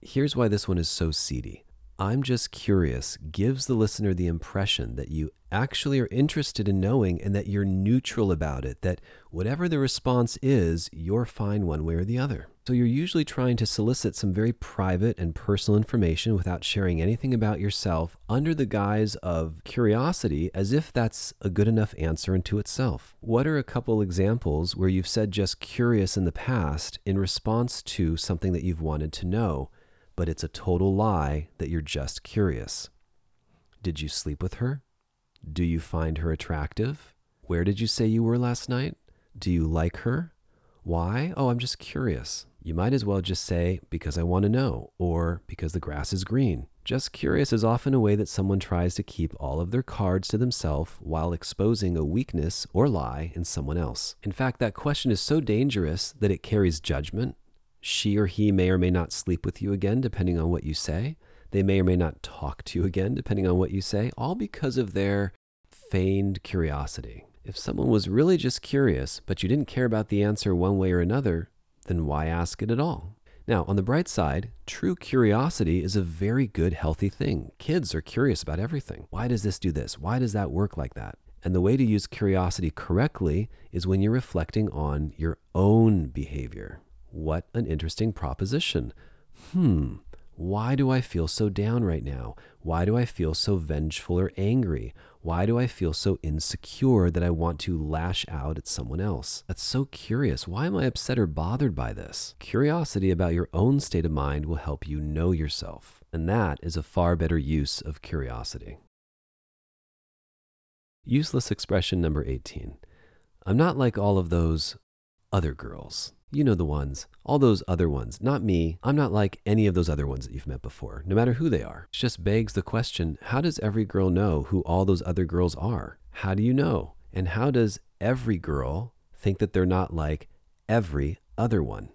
Speaker 1: Here's why this one is so seedy. I'm just curious gives the listener the impression that you actually are interested in knowing and that you're neutral about it, that whatever the response is, you're fine one way or the other. So you're usually trying to solicit some very private and personal information without sharing anything about yourself under the guise of curiosity, as if that's a good enough answer unto itself. What are a couple examples where you've said just curious in the past in response to something that you've wanted to know? But it's a total lie that you're just curious. Did you sleep with her? Do you find her attractive? Where did you say you were last night? Do you like her? Why? Oh, I'm just curious. You might as well just say, because I want to know, or because the grass is green. Just curious is often a way that someone tries to keep all of their cards to themselves while exposing a weakness or lie in someone else. In fact, that question is so dangerous that it carries judgment, she or he may or may not sleep with you again, depending on what you say. They may or may not talk to you again, depending on what you say, all because of their feigned curiosity. If someone was really just curious, but you didn't care about the answer one way or another, then why ask it at all? Now, on the bright side, true curiosity is a very good, healthy thing. Kids are curious about everything. Why does this do this? Why does that work like that? And the way to use curiosity correctly is when you're reflecting on your own behavior. What an interesting proposition. Hmm, why do I feel so down right now? Why do I feel so vengeful or angry? Why do I feel so insecure that I want to lash out at someone else? That's so curious. Why am I upset or bothered by this? Curiosity about your own state of mind will help you know yourself, and that is a far better use of curiosity. Useless expression number 18. I'm not like all of those other girls. You know the ones, all those other ones, not me. I'm not like any of those other ones that you've met before, no matter who they are. It just begs the question how does every girl know who all those other girls are? How do you know? And how does every girl think that they're not like every other one?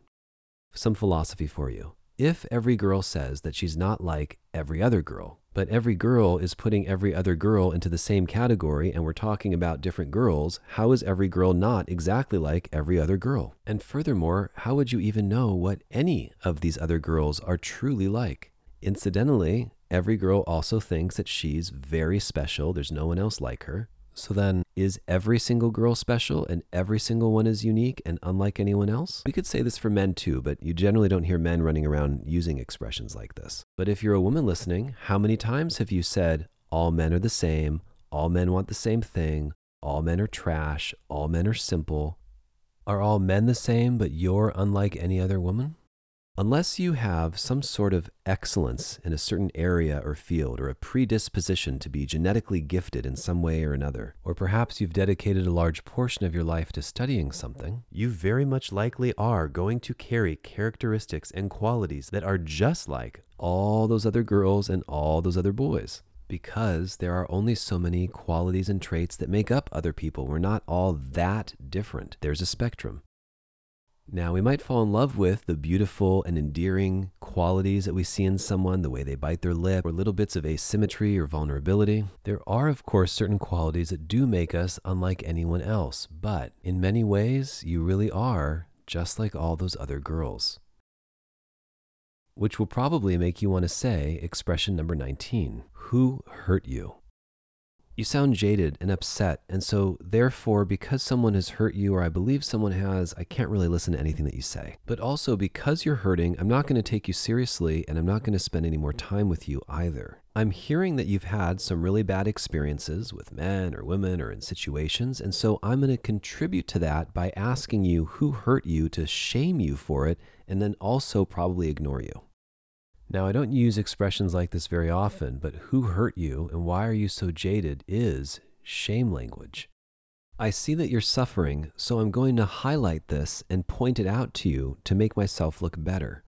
Speaker 1: Some philosophy for you. If every girl says that she's not like every other girl, but every girl is putting every other girl into the same category and we're talking about different girls, how is every girl not exactly like every other girl? And furthermore, how would you even know what any of these other girls are truly like? Incidentally, every girl also thinks that she's very special, there's no one else like her. So then, is every single girl special and every single one is unique and unlike anyone else? We could say this for men too, but you generally don't hear men running around using expressions like this. But if you're a woman listening, how many times have you said, all men are the same, all men want the same thing, all men are trash, all men are simple? Are all men the same, but you're unlike any other woman? Unless you have some sort of excellence in a certain area or field, or a predisposition to be genetically gifted in some way or another, or perhaps you've dedicated a large portion of your life to studying something, you very much likely are going to carry characteristics and qualities that are just like all those other girls and all those other boys. Because there are only so many qualities and traits that make up other people. We're not all that different. There's a spectrum. Now, we might fall in love with the beautiful and endearing qualities that we see in someone, the way they bite their lip, or little bits of asymmetry or vulnerability. There are, of course, certain qualities that do make us unlike anyone else, but in many ways, you really are just like all those other girls. Which will probably make you want to say expression number 19 Who hurt you? You sound jaded and upset, and so therefore, because someone has hurt you, or I believe someone has, I can't really listen to anything that you say. But also, because you're hurting, I'm not going to take you seriously, and I'm not going to spend any more time with you either. I'm hearing that you've had some really bad experiences with men or women or in situations, and so I'm going to contribute to that by asking you who hurt you to shame you for it, and then also probably ignore you. Now, I don't use expressions like this very often, but who hurt you and why are you so jaded is shame language. I see that you're suffering, so I'm going to highlight this and point it out to you to make myself look better.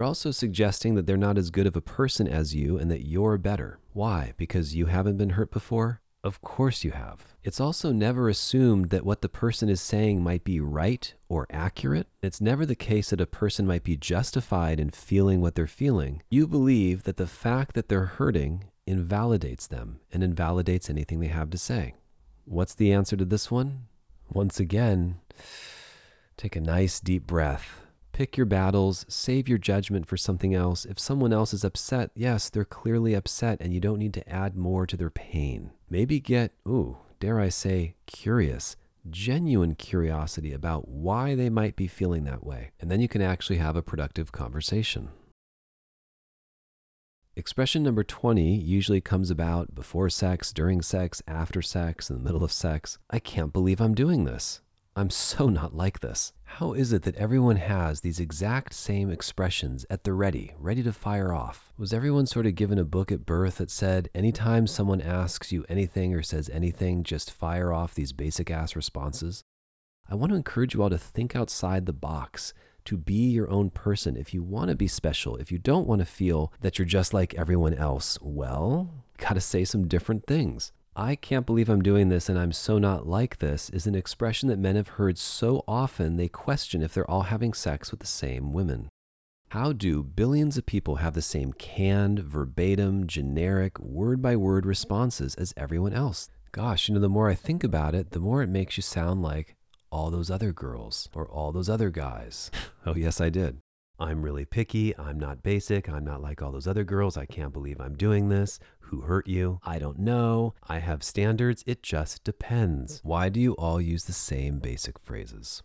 Speaker 1: You're also suggesting that they're not as good of a person as you and that you're better. Why? Because you haven't been hurt before? Of course you have. It's also never assumed that what the person is saying might be right or accurate. It's never the case that a person might be justified in feeling what they're feeling. You believe that the fact that they're hurting invalidates them and invalidates anything they have to say. What's the answer to this one? Once again, take a nice deep breath Pick your battles, save your judgment for something else. If someone else is upset, yes, they're clearly upset and you don't need to add more to their pain. Maybe get, ooh, dare I say, curious, genuine curiosity about why they might be feeling that way. And then you can actually have a productive conversation. Expression number 20 usually comes about before sex, during sex, after sex, in the middle of sex. I can't believe I'm doing this. I'm so not like this. How is it that everyone has these exact same expressions at the ready, ready to fire off? Was everyone sort of given a book at birth that said, anytime someone asks you anything or says anything, just fire off these basic ass responses? I want to encourage you all to think outside the box, to be your own person. If you want to be special, if you don't want to feel that you're just like everyone else, well, got to say some different things. I can't believe I'm doing this and I'm so not like this is an expression that men have heard so often they question if they're all having sex with the same women. How do billions of people have the same canned, verbatim, generic, word by word responses as everyone else? Gosh, you know, the more I think about it, the more it makes you sound like all those other girls or all those other guys. oh, yes, I did. I'm really picky. I'm not basic. I'm not like all those other girls. I can't believe I'm doing this. Who hurt you? I don't know. I have standards. It just depends. Why do you all use the same basic phrases?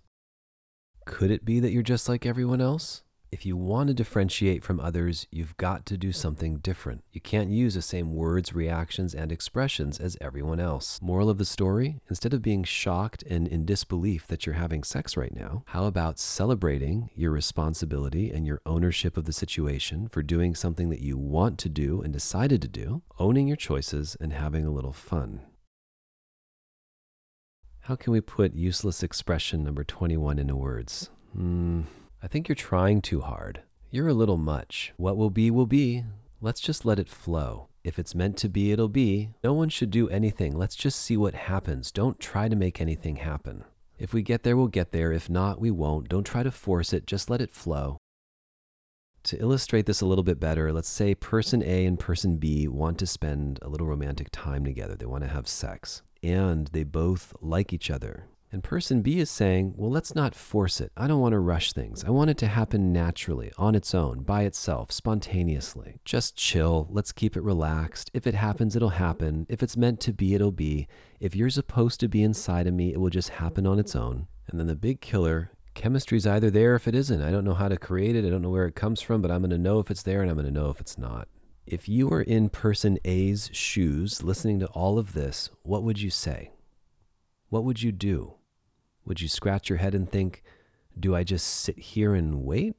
Speaker 1: Could it be that you're just like everyone else? If you want to differentiate from others, you've got to do something different. You can't use the same words, reactions, and expressions as everyone else. Moral of the story instead of being shocked and in disbelief that you're having sex right now, how about celebrating your responsibility and your ownership of the situation for doing something that you want to do and decided to do, owning your choices, and having a little fun? How can we put useless expression number 21 into words? Hmm, I think you're trying too hard. You're a little much. What will be, will be. Let's just let it flow. If it's meant to be, it'll be. No one should do anything. Let's just see what happens. Don't try to make anything happen. If we get there, we'll get there. If not, we won't. Don't try to force it. Just let it flow. To illustrate this a little bit better, let's say person A and person B want to spend a little romantic time together. They want to have sex, and they both like each other. And person B is saying, well, let's not force it. I don't want to rush things. I want it to happen naturally, on its own, by itself, spontaneously. Just chill. Let's keep it relaxed. If it happens, it'll happen. If it's meant to be, it'll be. If you're supposed to be inside of me, it will just happen on its own. And then the big killer chemistry's either there or if it isn't. I don't know how to create it. I don't know where it comes from, but I'm going to know if it's there and I'm going to know if it's not. If you were in person A's shoes listening to all of this, what would you say? What would you do? Would you scratch your head and think, do I just sit here and wait?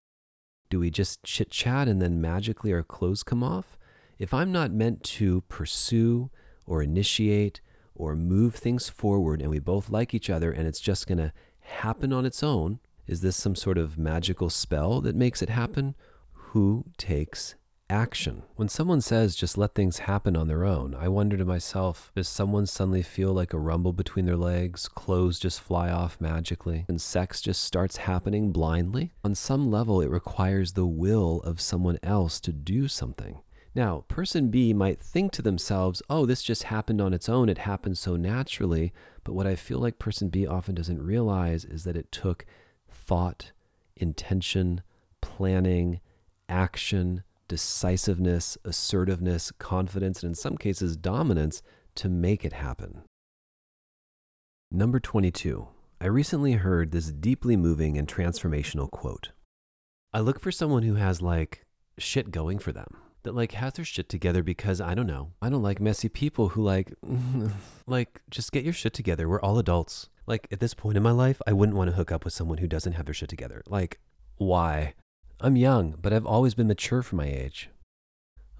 Speaker 1: Do we just chit chat and then magically our clothes come off? If I'm not meant to pursue or initiate or move things forward and we both like each other and it's just going to happen on its own, is this some sort of magical spell that makes it happen? Who takes action. When someone says just let things happen on their own, I wonder to myself, does someone suddenly feel like a rumble between their legs, clothes just fly off magically, and sex just starts happening blindly? On some level, it requires the will of someone else to do something. Now, person B might think to themselves, oh, this just happened on its own. It happened so naturally. But what I feel like person B often doesn't realize is that it took thought, intention, planning, action, decisiveness, assertiveness, confidence, and in some cases, dominance to make it happen. Number 22. I recently heard this deeply moving and transformational quote. I look for someone who has like shit going for them. That like has their shit together because I don't know. I don't like messy people who like like just get your shit together. We're all adults. Like at this point in my life, I wouldn't want to hook up with someone who doesn't have their shit together. Like why? I'm young, but I've always been mature for my age.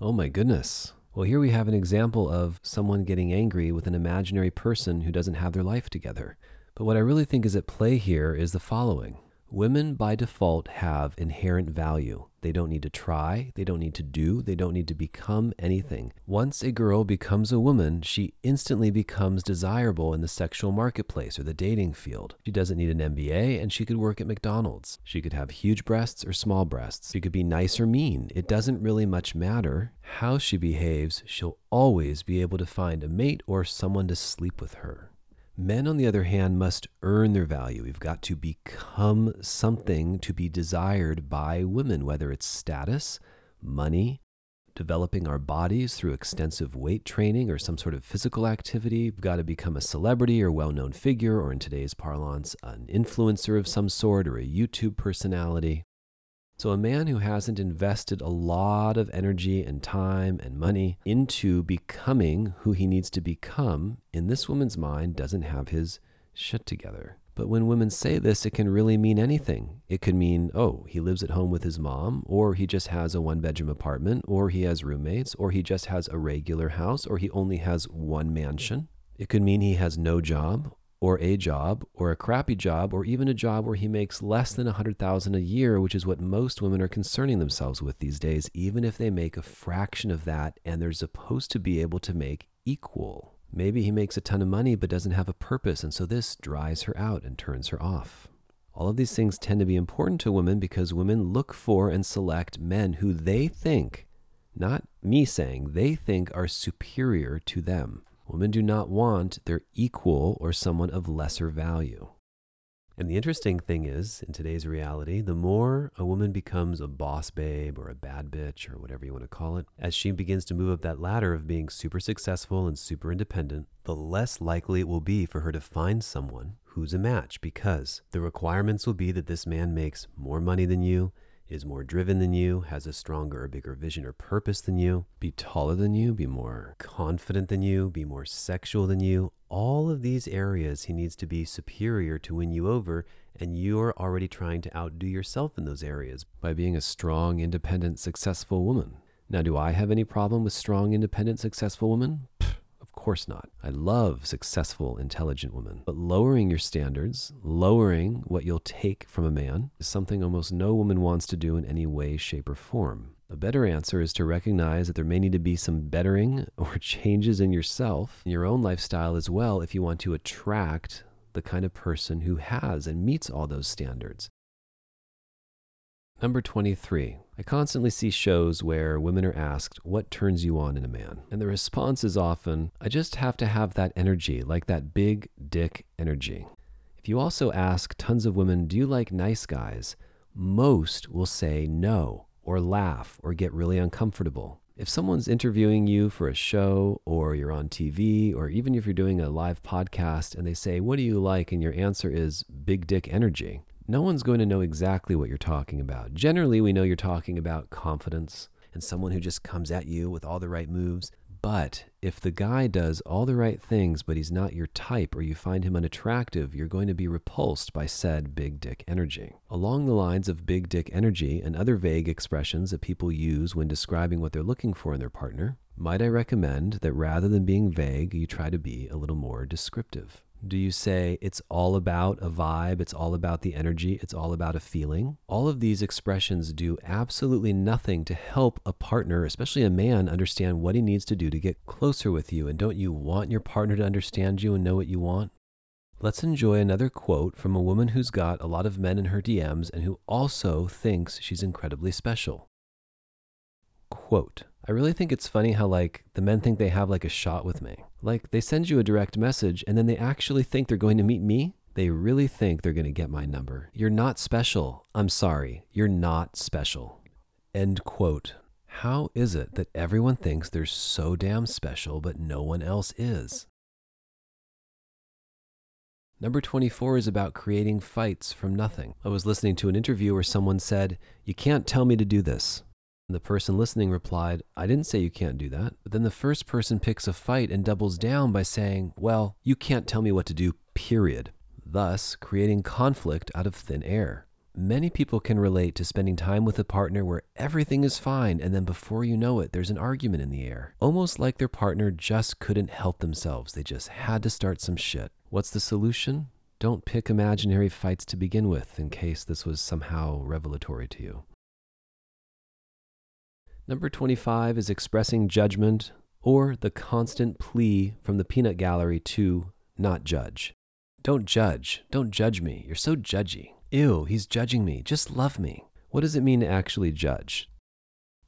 Speaker 1: Oh my goodness. Well, here we have an example of someone getting angry with an imaginary person who doesn't have their life together. But what I really think is at play here is the following Women by default have inherent value. They don't need to try, they don't need to do, they don't need to become anything. Once a girl becomes a woman, she instantly becomes desirable in the sexual marketplace or the dating field. She doesn't need an MBA and she could work at McDonald's. She could have huge breasts or small breasts. She could be nice or mean. It doesn't really much matter how she behaves. She'll always be able to find a mate or someone to sleep with her. Men, on the other hand, must earn their value. We've got to become something to be desired by women, whether it's status, money, developing our bodies through extensive weight training or some sort of physical activity. We've got to become a celebrity or well known figure, or in today's parlance, an influencer of some sort or a YouTube personality. So, a man who hasn't invested a lot of energy and time and money into becoming who he needs to become, in this woman's mind, doesn't have his shit together. But when women say this, it can really mean anything. It could mean, oh, he lives at home with his mom, or he just has a one bedroom apartment, or he has roommates, or he just has a regular house, or he only has one mansion. It could mean he has no job, or a job or a crappy job or even a job where he makes less than 100,000 a year, which is what most women are concerning themselves with these days, even if they make a fraction of that and they're supposed to be able to make equal. Maybe he makes a ton of money but doesn't have a purpose, and so this dries her out and turns her off. All of these things tend to be important to women because women look for and select men who they think, not me saying, they think are superior to them. Women do not want their equal or someone of lesser value. And the interesting thing is, in today's reality, the more a woman becomes a boss babe or a bad bitch or whatever you want to call it, as she begins to move up that ladder of being super successful and super independent, the less likely it will be for her to find someone who's a match because the requirements will be that this man makes more money than you, is more driven than you, has a stronger or bigger vision or purpose than you, be taller than you, be more confident than you, be more sexual than you. All of these areas he needs to be superior to win you over, and you're already trying to outdo yourself in those areas by being a strong, independent, successful woman. Now, do I have any problem with strong, independent, successful women? Of course not. I love successful, intelligent women. But lowering your standards, lowering what you'll take from a man, is something almost no woman wants to do in any way, shape, or form. A better answer is to recognize that there may need to be some bettering or changes in yourself, in your own lifestyle as well, if you want to attract the kind of person who has and meets all those standards. Number 23. I constantly see shows where women are asked, What turns you on in a man? And the response is often, I just have to have that energy, like that big dick energy. If you also ask tons of women, Do you like nice guys? Most will say no, or laugh, or get really uncomfortable. If someone's interviewing you for a show, or you're on TV, or even if you're doing a live podcast and they say, What do you like? and your answer is big dick energy, no one's going to know exactly what you're talking about. Generally, we know you're talking about confidence and someone who just comes at you with all the right moves. But if the guy does all the right things, but he's not your type, or you find him unattractive, you're going to be repulsed by said big dick energy. Along the lines of big dick energy and other vague expressions that people use when describing what they're looking for in their partner, might I recommend that rather than being vague, you try to be a little more descriptive? Do you say it's all about a vibe, it's all about the energy, it's all about a feeling? All of these expressions do absolutely nothing to help a partner, especially a man, understand what he needs to do to get closer with you. And don't you want your partner to understand you and know what you want? Let's enjoy another quote from a woman who's got a lot of men in her DMs and who also thinks she's incredibly special. Quote, I really think it's funny how, like, the men think they have, like, a shot with me. Like, they send you a direct message and then they actually think they're going to meet me. They really think they're going to get my number. You're not special. I'm sorry. You're not special. End quote. How is it that everyone thinks they're so damn special, but no one else is? Number 24 is about creating fights from nothing. I was listening to an interview where someone said, You can't tell me to do this. And the person listening replied, I didn't say you can't do that. But then the first person picks a fight and doubles down by saying, Well, you can't tell me what to do, period. Thus, creating conflict out of thin air. Many people can relate to spending time with a partner where everything is fine, and then before you know it, there's an argument in the air. Almost like their partner just couldn't help themselves. They just had to start some shit. What's the solution? Don't pick imaginary fights to begin with, in case this was somehow revelatory to you. Number 25 is expressing judgment or the constant plea from the peanut gallery to not judge. Don't judge. Don't judge me. You're so judgy. Ew, he's judging me. Just love me. What does it mean to actually judge?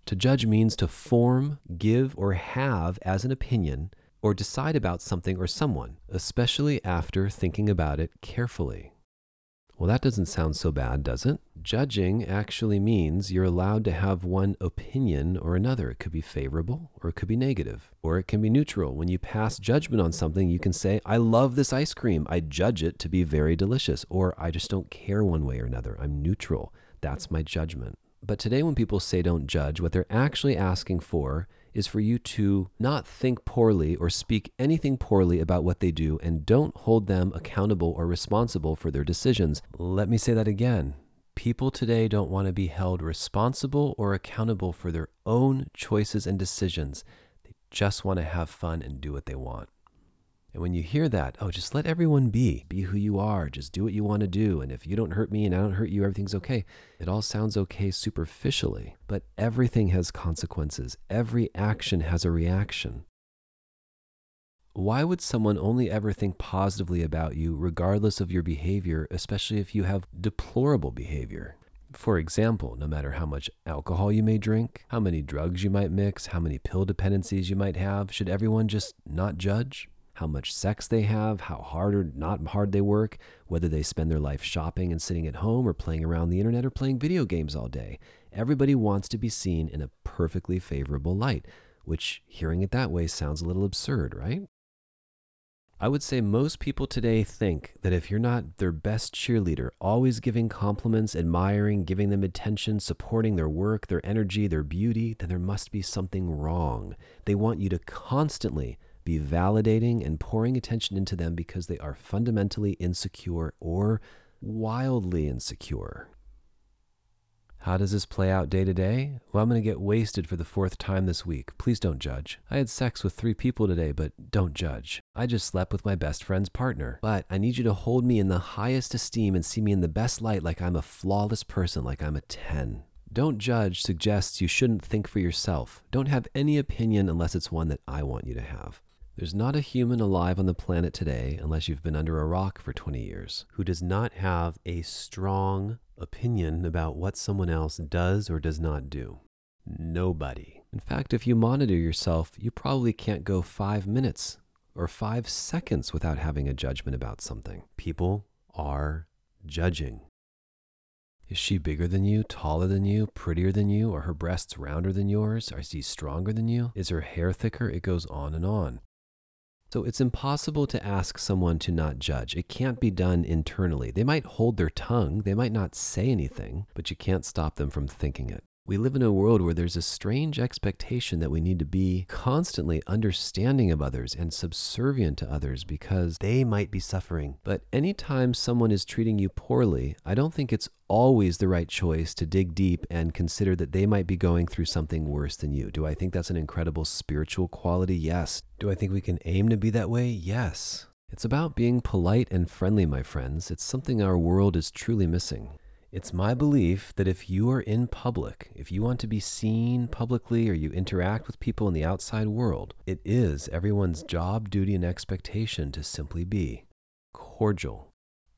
Speaker 1: To judge means to form, give, or have as an opinion or decide about something or someone, especially after thinking about it carefully. Well, that doesn't sound so bad, does it? Judging actually means you're allowed to have one opinion or another. It could be favorable or it could be negative, or it can be neutral. When you pass judgment on something, you can say, I love this ice cream. I judge it to be very delicious, or I just don't care one way or another. I'm neutral. That's my judgment. But today, when people say don't judge, what they're actually asking for is for you to not think poorly or speak anything poorly about what they do and don't hold them accountable or responsible for their decisions. Let me say that again. People today don't want to be held responsible or accountable for their own choices and decisions. They just want to have fun and do what they want. And when you hear that, oh, just let everyone be. Be who you are. Just do what you want to do. And if you don't hurt me and I don't hurt you, everything's okay. It all sounds okay superficially, but everything has consequences. Every action has a reaction. Why would someone only ever think positively about you, regardless of your behavior, especially if you have deplorable behavior? For example, no matter how much alcohol you may drink, how many drugs you might mix, how many pill dependencies you might have, should everyone just not judge? How much sex they have, how hard or not hard they work, whether they spend their life shopping and sitting at home or playing around the internet or playing video games all day. Everybody wants to be seen in a perfectly favorable light, which hearing it that way sounds a little absurd, right? I would say most people today think that if you're not their best cheerleader, always giving compliments, admiring, giving them attention, supporting their work, their energy, their beauty, then there must be something wrong. They want you to constantly be validating and pouring attention into them because they are fundamentally insecure or wildly insecure. How does this play out day to day? Well, I'm going to get wasted for the fourth time this week. Please don't judge. I had sex with three people today, but don't judge. I just slept with my best friend's partner. But I need you to hold me in the highest esteem and see me in the best light like I'm a flawless person, like I'm a 10. Don't judge suggests you shouldn't think for yourself. Don't have any opinion unless it's one that I want you to have. There's not a human alive on the planet today, unless you've been under a rock for 20 years, who does not have a strong opinion about what someone else does or does not do. Nobody. In fact, if you monitor yourself, you probably can't go five minutes or five seconds without having a judgment about something. People are judging. Is she bigger than you, taller than you, prettier than you? Are her breasts rounder than yours? Is he stronger than you? Is her hair thicker? It goes on and on. So it's impossible to ask someone to not judge. It can't be done internally. They might hold their tongue, they might not say anything, but you can't stop them from thinking it. We live in a world where there's a strange expectation that we need to be constantly understanding of others and subservient to others because they might be suffering. But anytime someone is treating you poorly, I don't think it's always the right choice to dig deep and consider that they might be going through something worse than you. Do I think that's an incredible spiritual quality? Yes. Do I think we can aim to be that way? Yes. It's about being polite and friendly, my friends. It's something our world is truly missing. It's my belief that if you are in public, if you want to be seen publicly or you interact with people in the outside world, it is everyone's job, duty, and expectation to simply be cordial,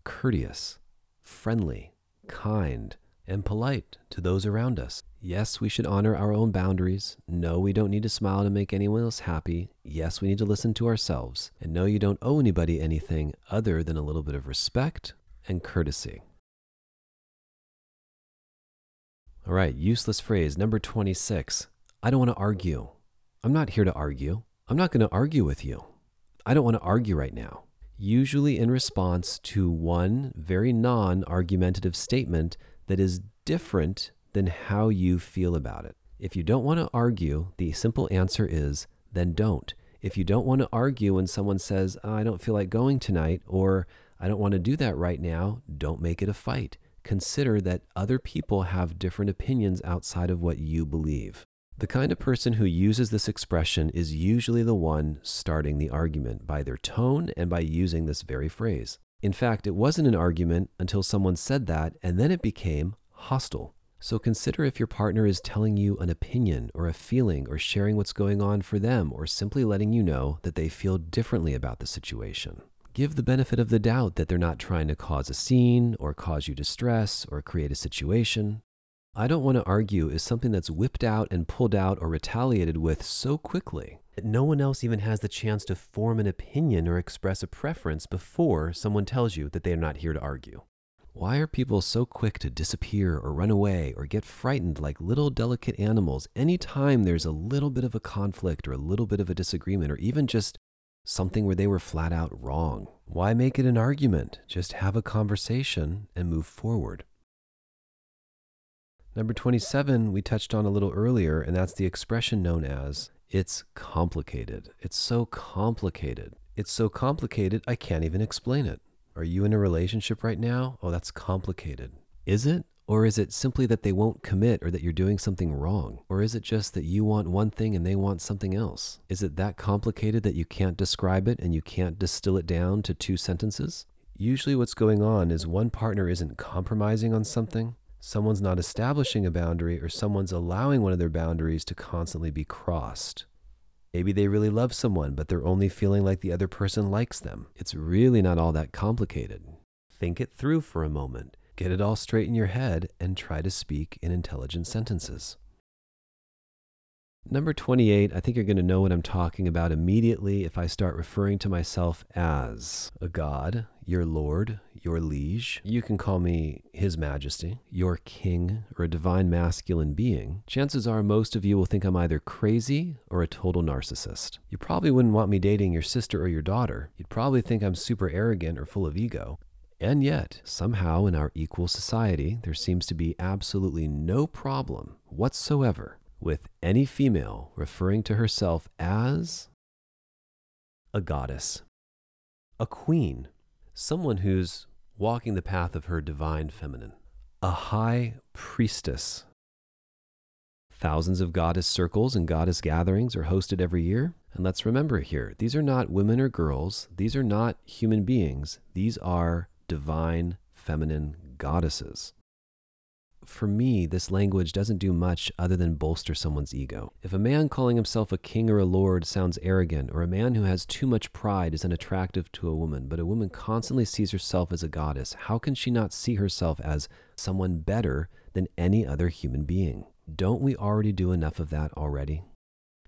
Speaker 1: courteous, friendly, kind, and polite to those around us. Yes, we should honor our own boundaries. No, we don't need to smile to make anyone else happy. Yes, we need to listen to ourselves. And no, you don't owe anybody anything other than a little bit of respect and courtesy. All right, useless phrase number 26. I don't want to argue. I'm not here to argue. I'm not going to argue with you. I don't want to argue right now. Usually in response to one very non argumentative statement that is different than how you feel about it. If you don't want to argue, the simple answer is then don't. If you don't want to argue when someone says, I don't feel like going tonight, or I don't want to do that right now, don't make it a fight consider that other people have different opinions outside of what you believe. The kind of person who uses this expression is usually the one starting the argument by their tone and by using this very phrase. In fact, it wasn't an argument until someone said that, and then it became hostile. So consider if your partner is telling you an opinion or a feeling or sharing what's going on for them or simply letting you know that they feel differently about the situation give the benefit of the doubt that they're not trying to cause a scene or cause you distress or create a situation. I don't want to argue is something that's whipped out and pulled out or retaliated with so quickly that no one else even has the chance to form an opinion or express a preference before someone tells you that they are not here to argue. Why are people so quick to disappear or run away or get frightened like little delicate animals anytime there's a little bit of a conflict or a little bit of a disagreement or even just something where they were flat out wrong. Why make it an argument? Just have a conversation and move forward. Number 27, we touched on a little earlier, and that's the expression known as it's complicated. It's so complicated. It's so complicated, I can't even explain it. Are you in a relationship right now? Oh, that's complicated. Is it? Or is it simply that they won't commit or that you're doing something wrong? Or is it just that you want one thing and they want something else? Is it that complicated that you can't describe it and you can't distill it down to two sentences? Usually, what's going on is one partner isn't compromising on something, someone's not establishing a boundary, or someone's allowing one of their boundaries to constantly be crossed. Maybe they really love someone, but they're only feeling like the other person likes them. It's really not all that complicated. Think it through for a moment. Get it all straight in your head and try to speak in intelligent sentences. Number 28, I think you're going to know what I'm talking about immediately if I start referring to myself as a god, your lord, your liege. You can call me His Majesty, your king, or a divine masculine being. Chances are most of you will think I'm either crazy or a total narcissist. You probably wouldn't want me dating your sister or your daughter. You'd probably think I'm super arrogant or full of ego. And yet, somehow in our equal society, there seems to be absolutely no problem whatsoever with any female referring to herself as a goddess, a queen, someone who's walking the path of her divine feminine, a high priestess. Thousands of goddess circles and goddess gatherings are hosted every year. And let's remember here, these are not women or girls. These are not human beings. These are divine feminine goddesses for me, this language doesn't do much other than bolster someone's ego. If a man calling himself a king or a lord sounds arrogant, or a man who has too much pride is unattractive to a woman, but a woman constantly sees herself as a goddess, how can she not see herself as someone better than any other human being? Don't we already do enough of that already?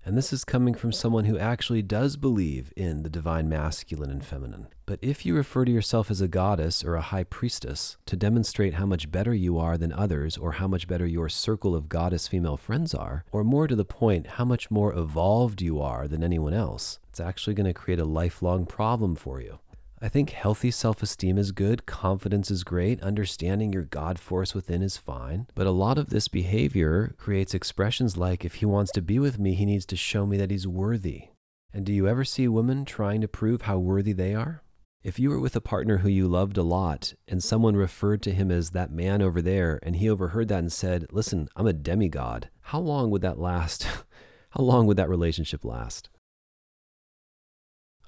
Speaker 1: And this is coming from someone who actually does believe in the divine masculine and feminine. But if you refer to yourself as a goddess or a high priestess to demonstrate how much better you are than others, or how much better your circle of goddess female friends are, or more to the point, how much more evolved you are than anyone else, it's actually going to create a lifelong problem for you. I think healthy self esteem is good, confidence is great, understanding your God force within is fine. But a lot of this behavior creates expressions like if he wants to be with me, he needs to show me that he's worthy. And do you ever see women trying to prove how worthy they are? If you were with a partner who you loved a lot and someone referred to him as that man over there and he overheard that and said, Listen, I'm a demigod, how long would that last? how long would that relationship last?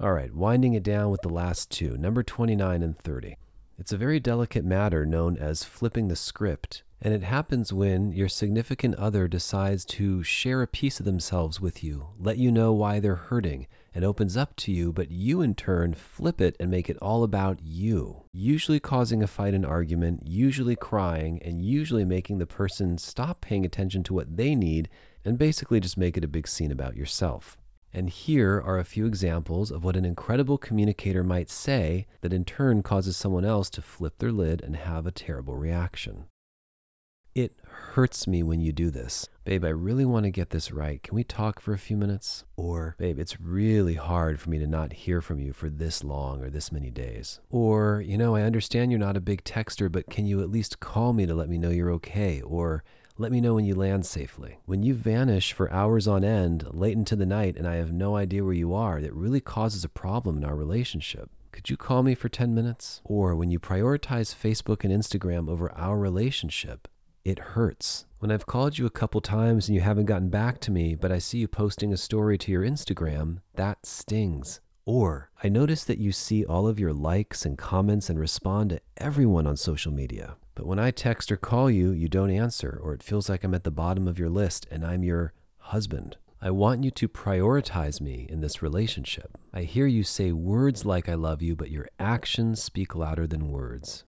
Speaker 1: All right, winding it down with the last two, number 29 and 30. It's a very delicate matter known as flipping the script, and it happens when your significant other decides to share a piece of themselves with you, let you know why they're hurting, and opens up to you, but you in turn flip it and make it all about you, usually causing a fight and argument, usually crying, and usually making the person stop paying attention to what they need and basically just make it a big scene about yourself. And here are a few examples of what an incredible communicator might say that in turn causes someone else to flip their lid and have a terrible reaction. It hurts me when you do this. Babe, I really want to get this right. Can we talk for a few minutes? Or, babe, it's really hard for me to not hear from you for this long or this many days. Or, you know, I understand you're not a big texter, but can you at least call me to let me know you're okay? Or, let me know when you land safely. When you vanish for hours on end, late into the night, and I have no idea where you are, that really causes a problem in our relationship. Could you call me for 10 minutes? Or when you prioritize Facebook and Instagram over our relationship, it hurts. When I've called you a couple times and you haven't gotten back to me, but I see you posting a story to your Instagram, that stings. Or I notice that you see all of your likes and comments and respond to everyone on social media. But when I text or call you, you don't answer, or it feels like I'm at the bottom of your list and I'm your husband. I want you to prioritize me in this relationship. I hear you say words like I love you, but your actions speak louder than words.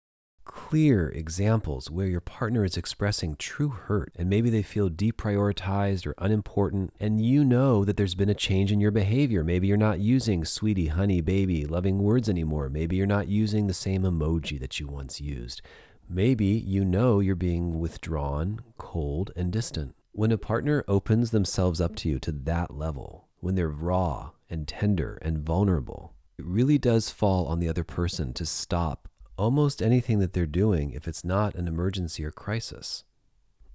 Speaker 1: Clear examples where your partner is expressing true hurt and maybe they feel deprioritized or unimportant, and you know that there's been a change in your behavior. Maybe you're not using sweetie, honey, baby, loving words anymore. Maybe you're not using the same emoji that you once used. Maybe you know you're being withdrawn, cold, and distant. When a partner opens themselves up to you to that level, when they're raw and tender and vulnerable, it really does fall on the other person to stop almost anything that they're doing if it's not an emergency or crisis.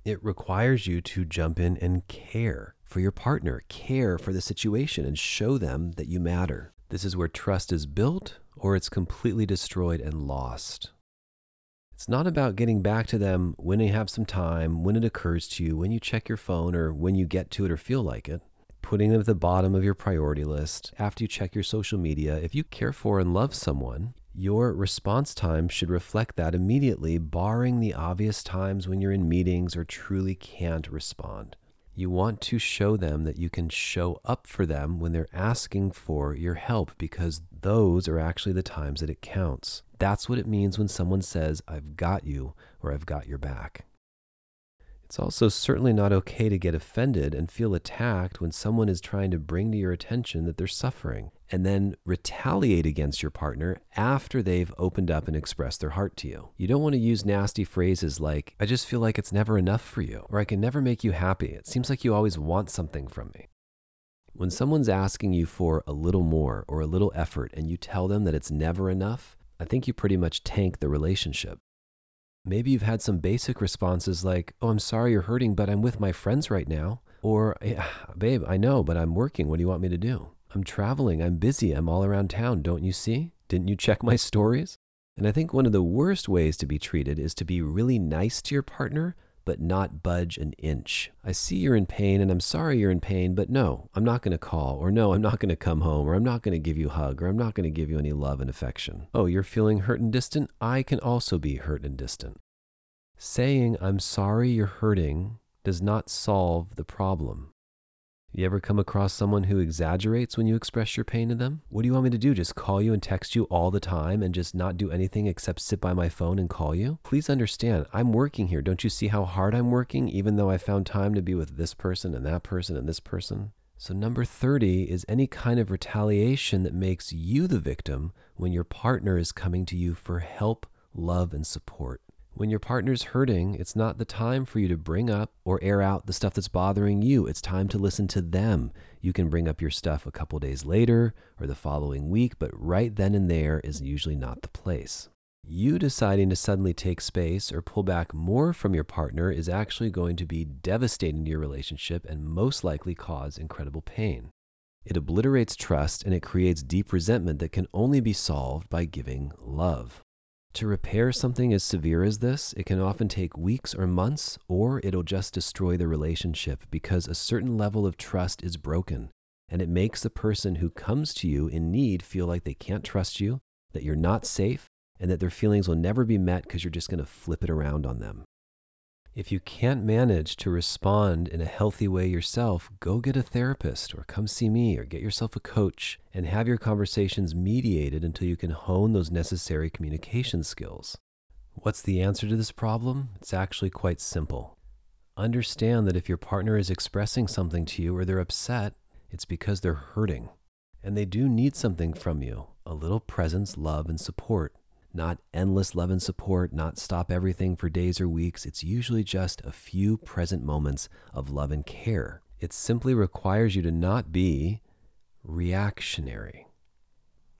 Speaker 1: It requires you to jump in and care for your partner, care for the situation, and show them that you matter. This is where trust is built or it's completely destroyed and lost. It's not about getting back to them when you have some time, when it occurs to you, when you check your phone, or when you get to it or feel like it. Putting them at the bottom of your priority list after you check your social media. If you care for and love someone, your response time should reflect that immediately, barring the obvious times when you're in meetings or truly can't respond. You want to show them that you can show up for them when they're asking for your help because those are actually the times that it counts. That's what it means when someone says, I've got you or I've got your back. It's also certainly not okay to get offended and feel attacked when someone is trying to bring to your attention that they're suffering and then retaliate against your partner after they've opened up and expressed their heart to you. You don't want to use nasty phrases like, I just feel like it's never enough for you, or I can never make you happy. It seems like you always want something from me. When someone's asking you for a little more or a little effort and you tell them that it's never enough, I think you pretty much tank the relationship. Maybe you've had some basic responses like, Oh, I'm sorry you're hurting, but I'm with my friends right now. Or, yeah, Babe, I know, but I'm working. What do you want me to do? I'm traveling. I'm busy. I'm all around town. Don't you see? Didn't you check my stories? And I think one of the worst ways to be treated is to be really nice to your partner, but not budge an inch. I see you're in pain and I'm sorry you're in pain, but no, I'm not going to call, or no, I'm not going to come home, or I'm not going to give you a hug, or I'm not going to give you any love and affection. Oh, you're feeling hurt and distant? I can also be hurt and distant. Saying, I'm sorry you're hurting does not solve the problem. You ever come across someone who exaggerates when you express your pain to them? What do you want me to do? Just call you and text you all the time and just not do anything except sit by my phone and call you? Please understand, I'm working here. Don't you see how hard I'm working, even though I found time to be with this person and that person and this person? So, number 30 is any kind of retaliation that makes you the victim when your partner is coming to you for help, love, and support. When your partner's hurting, it's not the time for you to bring up or air out the stuff that's bothering you. It's time to listen to them. You can bring up your stuff a couple days later or the following week, but right then and there is usually not the place. You deciding to suddenly take space or pull back more from your partner is actually going to be devastating to your relationship and most likely cause incredible pain. It obliterates trust and it creates deep resentment that can only be solved by giving love. To repair something as severe as this, it can often take weeks or months, or it'll just destroy the relationship because a certain level of trust is broken. And it makes the person who comes to you in need feel like they can't trust you, that you're not safe, and that their feelings will never be met because you're just going to flip it around on them. If you can't manage to respond in a healthy way yourself, go get a therapist or come see me or get yourself a coach and have your conversations mediated until you can hone those necessary communication skills. What's the answer to this problem? It's actually quite simple. Understand that if your partner is expressing something to you or they're upset, it's because they're hurting. And they do need something from you a little presence, love, and support not endless love and support, not stop everything for days or weeks. It's usually just a few present moments of love and care. It simply requires you to not be reactionary.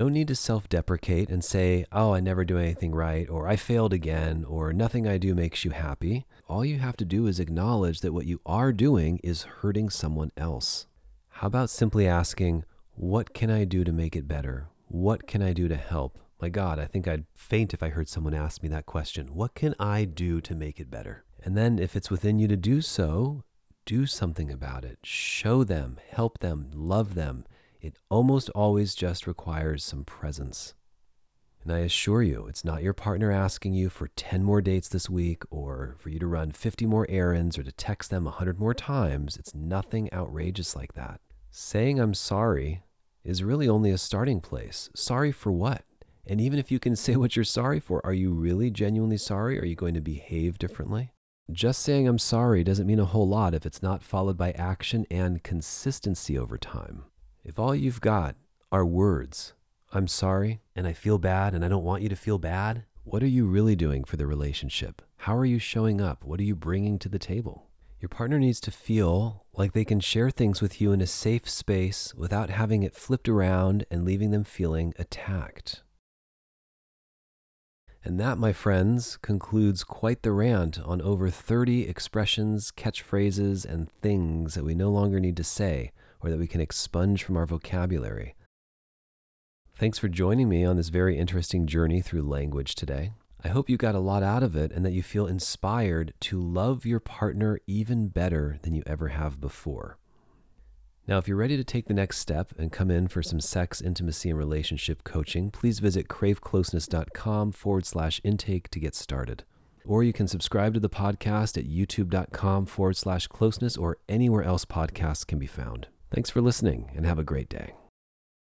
Speaker 1: No need to self deprecate and say, oh, I never do anything right, or I failed again, or nothing I do makes you happy. All you have to do is acknowledge that what you are doing is hurting someone else. How about simply asking, what can I do to make it better? What can I do to help? My God, I think I'd faint if I heard someone ask me that question. What can I do to make it better? And then, if it's within you to do so, do something about it. Show them, help them, love them. It almost always just requires some presence. And I assure you, it's not your partner asking you for 10 more dates this week or for you to run 50 more errands or to text them 100 more times. It's nothing outrageous like that. Saying I'm sorry is really only a starting place. Sorry for what? And even if you can say what you're sorry for, are you really genuinely sorry? Are you going to behave differently? Just saying I'm sorry doesn't mean a whole lot if it's not followed by action and consistency over time. If all you've got are words, I'm sorry and I feel bad and I don't want you to feel bad, what are you really doing for the relationship? How are you showing up? What are you bringing to the table? Your partner needs to feel like they can share things with you in a safe space without having it flipped around and leaving them feeling attacked. And that, my friends, concludes quite the rant on over 30 expressions, catchphrases, and things that we no longer need to say or that we can expunge from our vocabulary. Thanks for joining me on this very interesting journey through language today. I hope you got a lot out of it and that you feel inspired to love your partner even better than you ever have before. Now, if you're ready to take the next step and come in for some sex, intimacy, and relationship coaching, please visit cravecloseness.com forward slash intake to get started. Or you can subscribe to the podcast at youtube.com forward slash closeness or anywhere else podcasts can be found. Thanks for listening and have a great day.